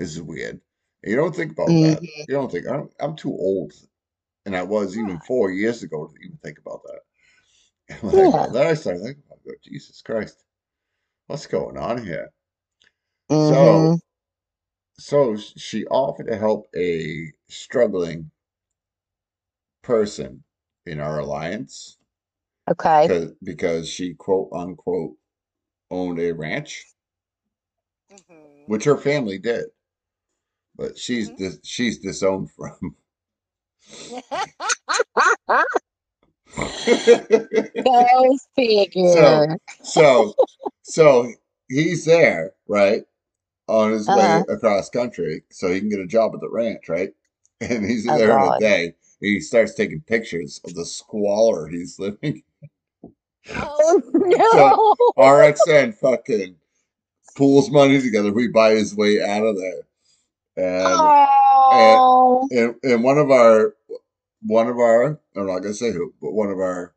this is weird. You don't think about that. Mhm. You don't think I'm, I'm too old, and I was even four years ago to even think about that. And like, Yeah. then I started thinking about, it, Jesus Christ, what's going on here? Mhm. So, so she offered to help a struggling person in our alliance Okay. because she quote unquote owned a ranch, Mhm. which her family did, but she's Mhm. dis- she's disowned from. Go figure. so so so he's there right on his way Uh-huh. across country so he can get a job at the ranch right and he's Oh, there in a day he starts taking pictures of the squalor he's living Oh no. rxn fucking pulls money together we buy his way out of there and oh. and, and one of our one of our I'm not gonna say who, but one of our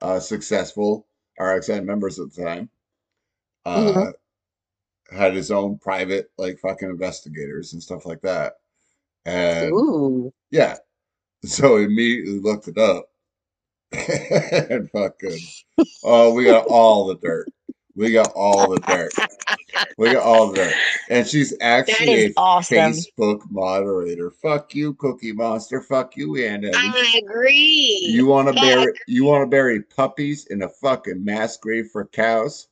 uh, successful RXN members at the time uh, Mhm. had his own private like fucking investigators and stuff like that. And Ooh. yeah, so he immediately looked it up and fucking oh, we got all the dirt. We got all the dirt. We got all the dirt. And she's actually a awesome. Facebook moderator. Fuck you, Cookie Monster. Fuck you, Eddie. I agree. You want to bury you want to bury puppies in a fucking mass grave for cows?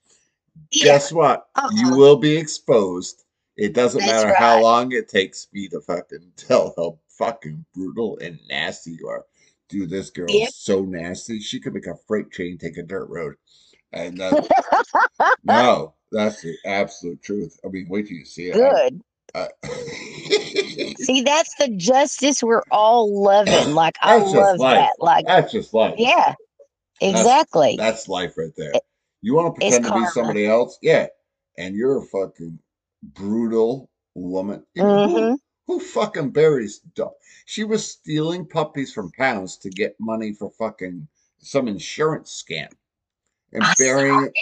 Yeah. Guess what? Uh-uh. You will be exposed. It doesn't That's matter how long it takes me to fucking tell how fucking brutal and nasty you are. Dude, this girl Yep. is so nasty. She could make a freight train take a dirt road. And that, no, that's the absolute truth. I mean, wait till you see it. Good. I- See, that's the justice we're all loving. Like I love life. that. Like, that's just life. yeah, exactly. That's life right there. You want to pretend to be somebody else? Yeah. And you're a fucking brutal woman. You know, who, Mhm. who fucking buries dog? She was stealing puppies from pounds to get money for fucking some insurance scam. And I burying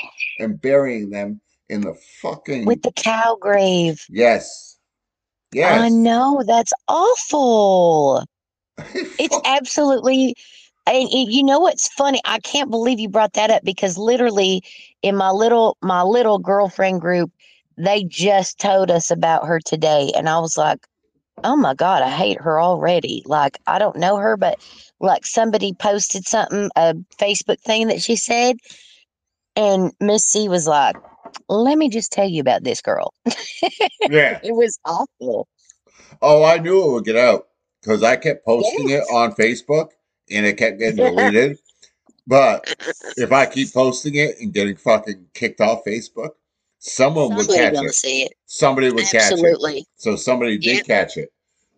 and burying them in the fucking with the cow grave. Yes. Yes. I know that's awful. It's absolutely. And you know what's funny? I can't believe you brought that up because literally in my little my little girlfriend group, they just told us about her today, and I was like, "Oh my god, I hate her already." Like I don't know her, but like somebody posted something, a Facebook thing that she said, and Miss C was like, "Let me just tell you about this girl." yeah. It was awful. Oh, I knew it would get out because I kept posting Yes. it on Facebook and it kept getting deleted. But if I keep posting it and getting fucking kicked off Facebook, someone would Somebody catch it. see it. Somebody would catch it. Absolutely. So somebody did Yep. catch it.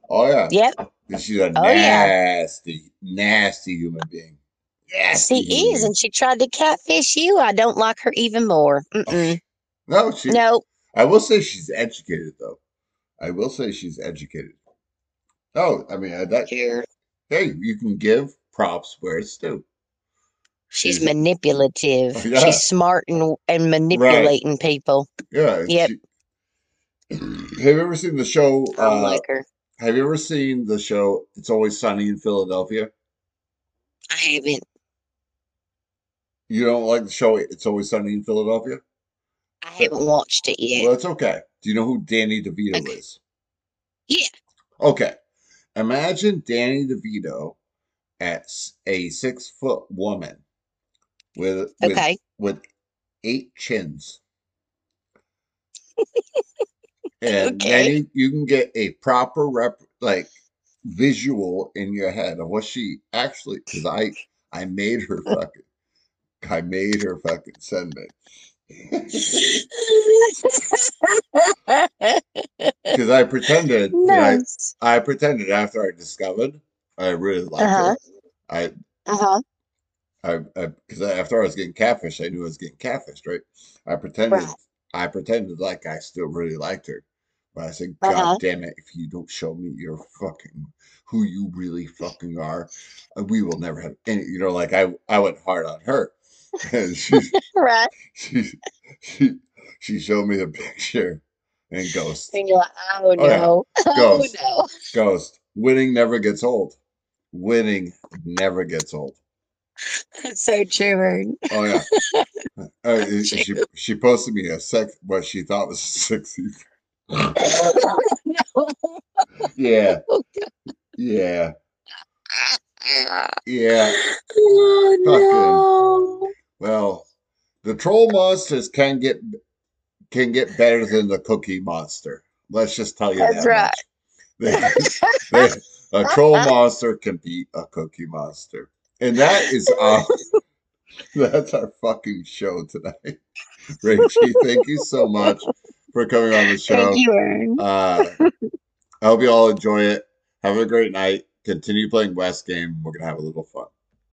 Oh yeah. Yep. She's a Oh, yeah. nasty, nasty human being. Yes. She is, and she tried to catfish you. I don't like her even more. Mm-mm. No, she. No, I will say she's educated, though. I will say she's educated. Oh, I mean, that. here. Hey, you can give props where it's due. She's She's- manipulative. Yeah. She's smart and, and manipulating people. Yeah. Yep. she- have you ever seen the show? I don't Uh, like her. have you ever seen the show It's Always Sunny in Philadelphia? I haven't. You don't like the show It's Always Sunny in Philadelphia? I haven't watched it yet. Well, it's okay. Do you know who Danny DeVito Okay. is? Yeah. Okay. Imagine Danny DeVito as a six foot woman with with, Okay. with eight chins. and then you, you can get a proper rep like visual in your head of what she actually because I I made her fucking I made her fucking send me. Because I pretended that I. I pretended after I discovered I really liked Uh-huh. her. I Uh huh. I because after I was getting catfished, I knew I was getting catfished, right? I pretended Right. I pretended like I still really liked her. But I said, God Uh-huh. damn it, if you don't show me your fucking who you really fucking are, uh, we will never have any you know, like I I went hard on her. And she Right. she she she showed me the picture and ghost. And you're like, oh Oh, yeah. no. Oh Ghost. no. Ghost. Winning never gets old. Winning never gets old. That's so true. Oh yeah. Uh, she she posted me a sex what she thought was sexy. no. Yeah, yeah, yeah. Oh no. Well, the troll monsters can get can get better than the cookie monster. Let's just tell you That's that. right. They- they- a troll monster can beat a cookie monster, and that is our that's our fucking show tonight. Rachie, thank you so much for coming on the show. Thank you, Vern. Uh, I hope you all enjoy it. Have a great night. Continue playing West Game. We're gonna have a little fun.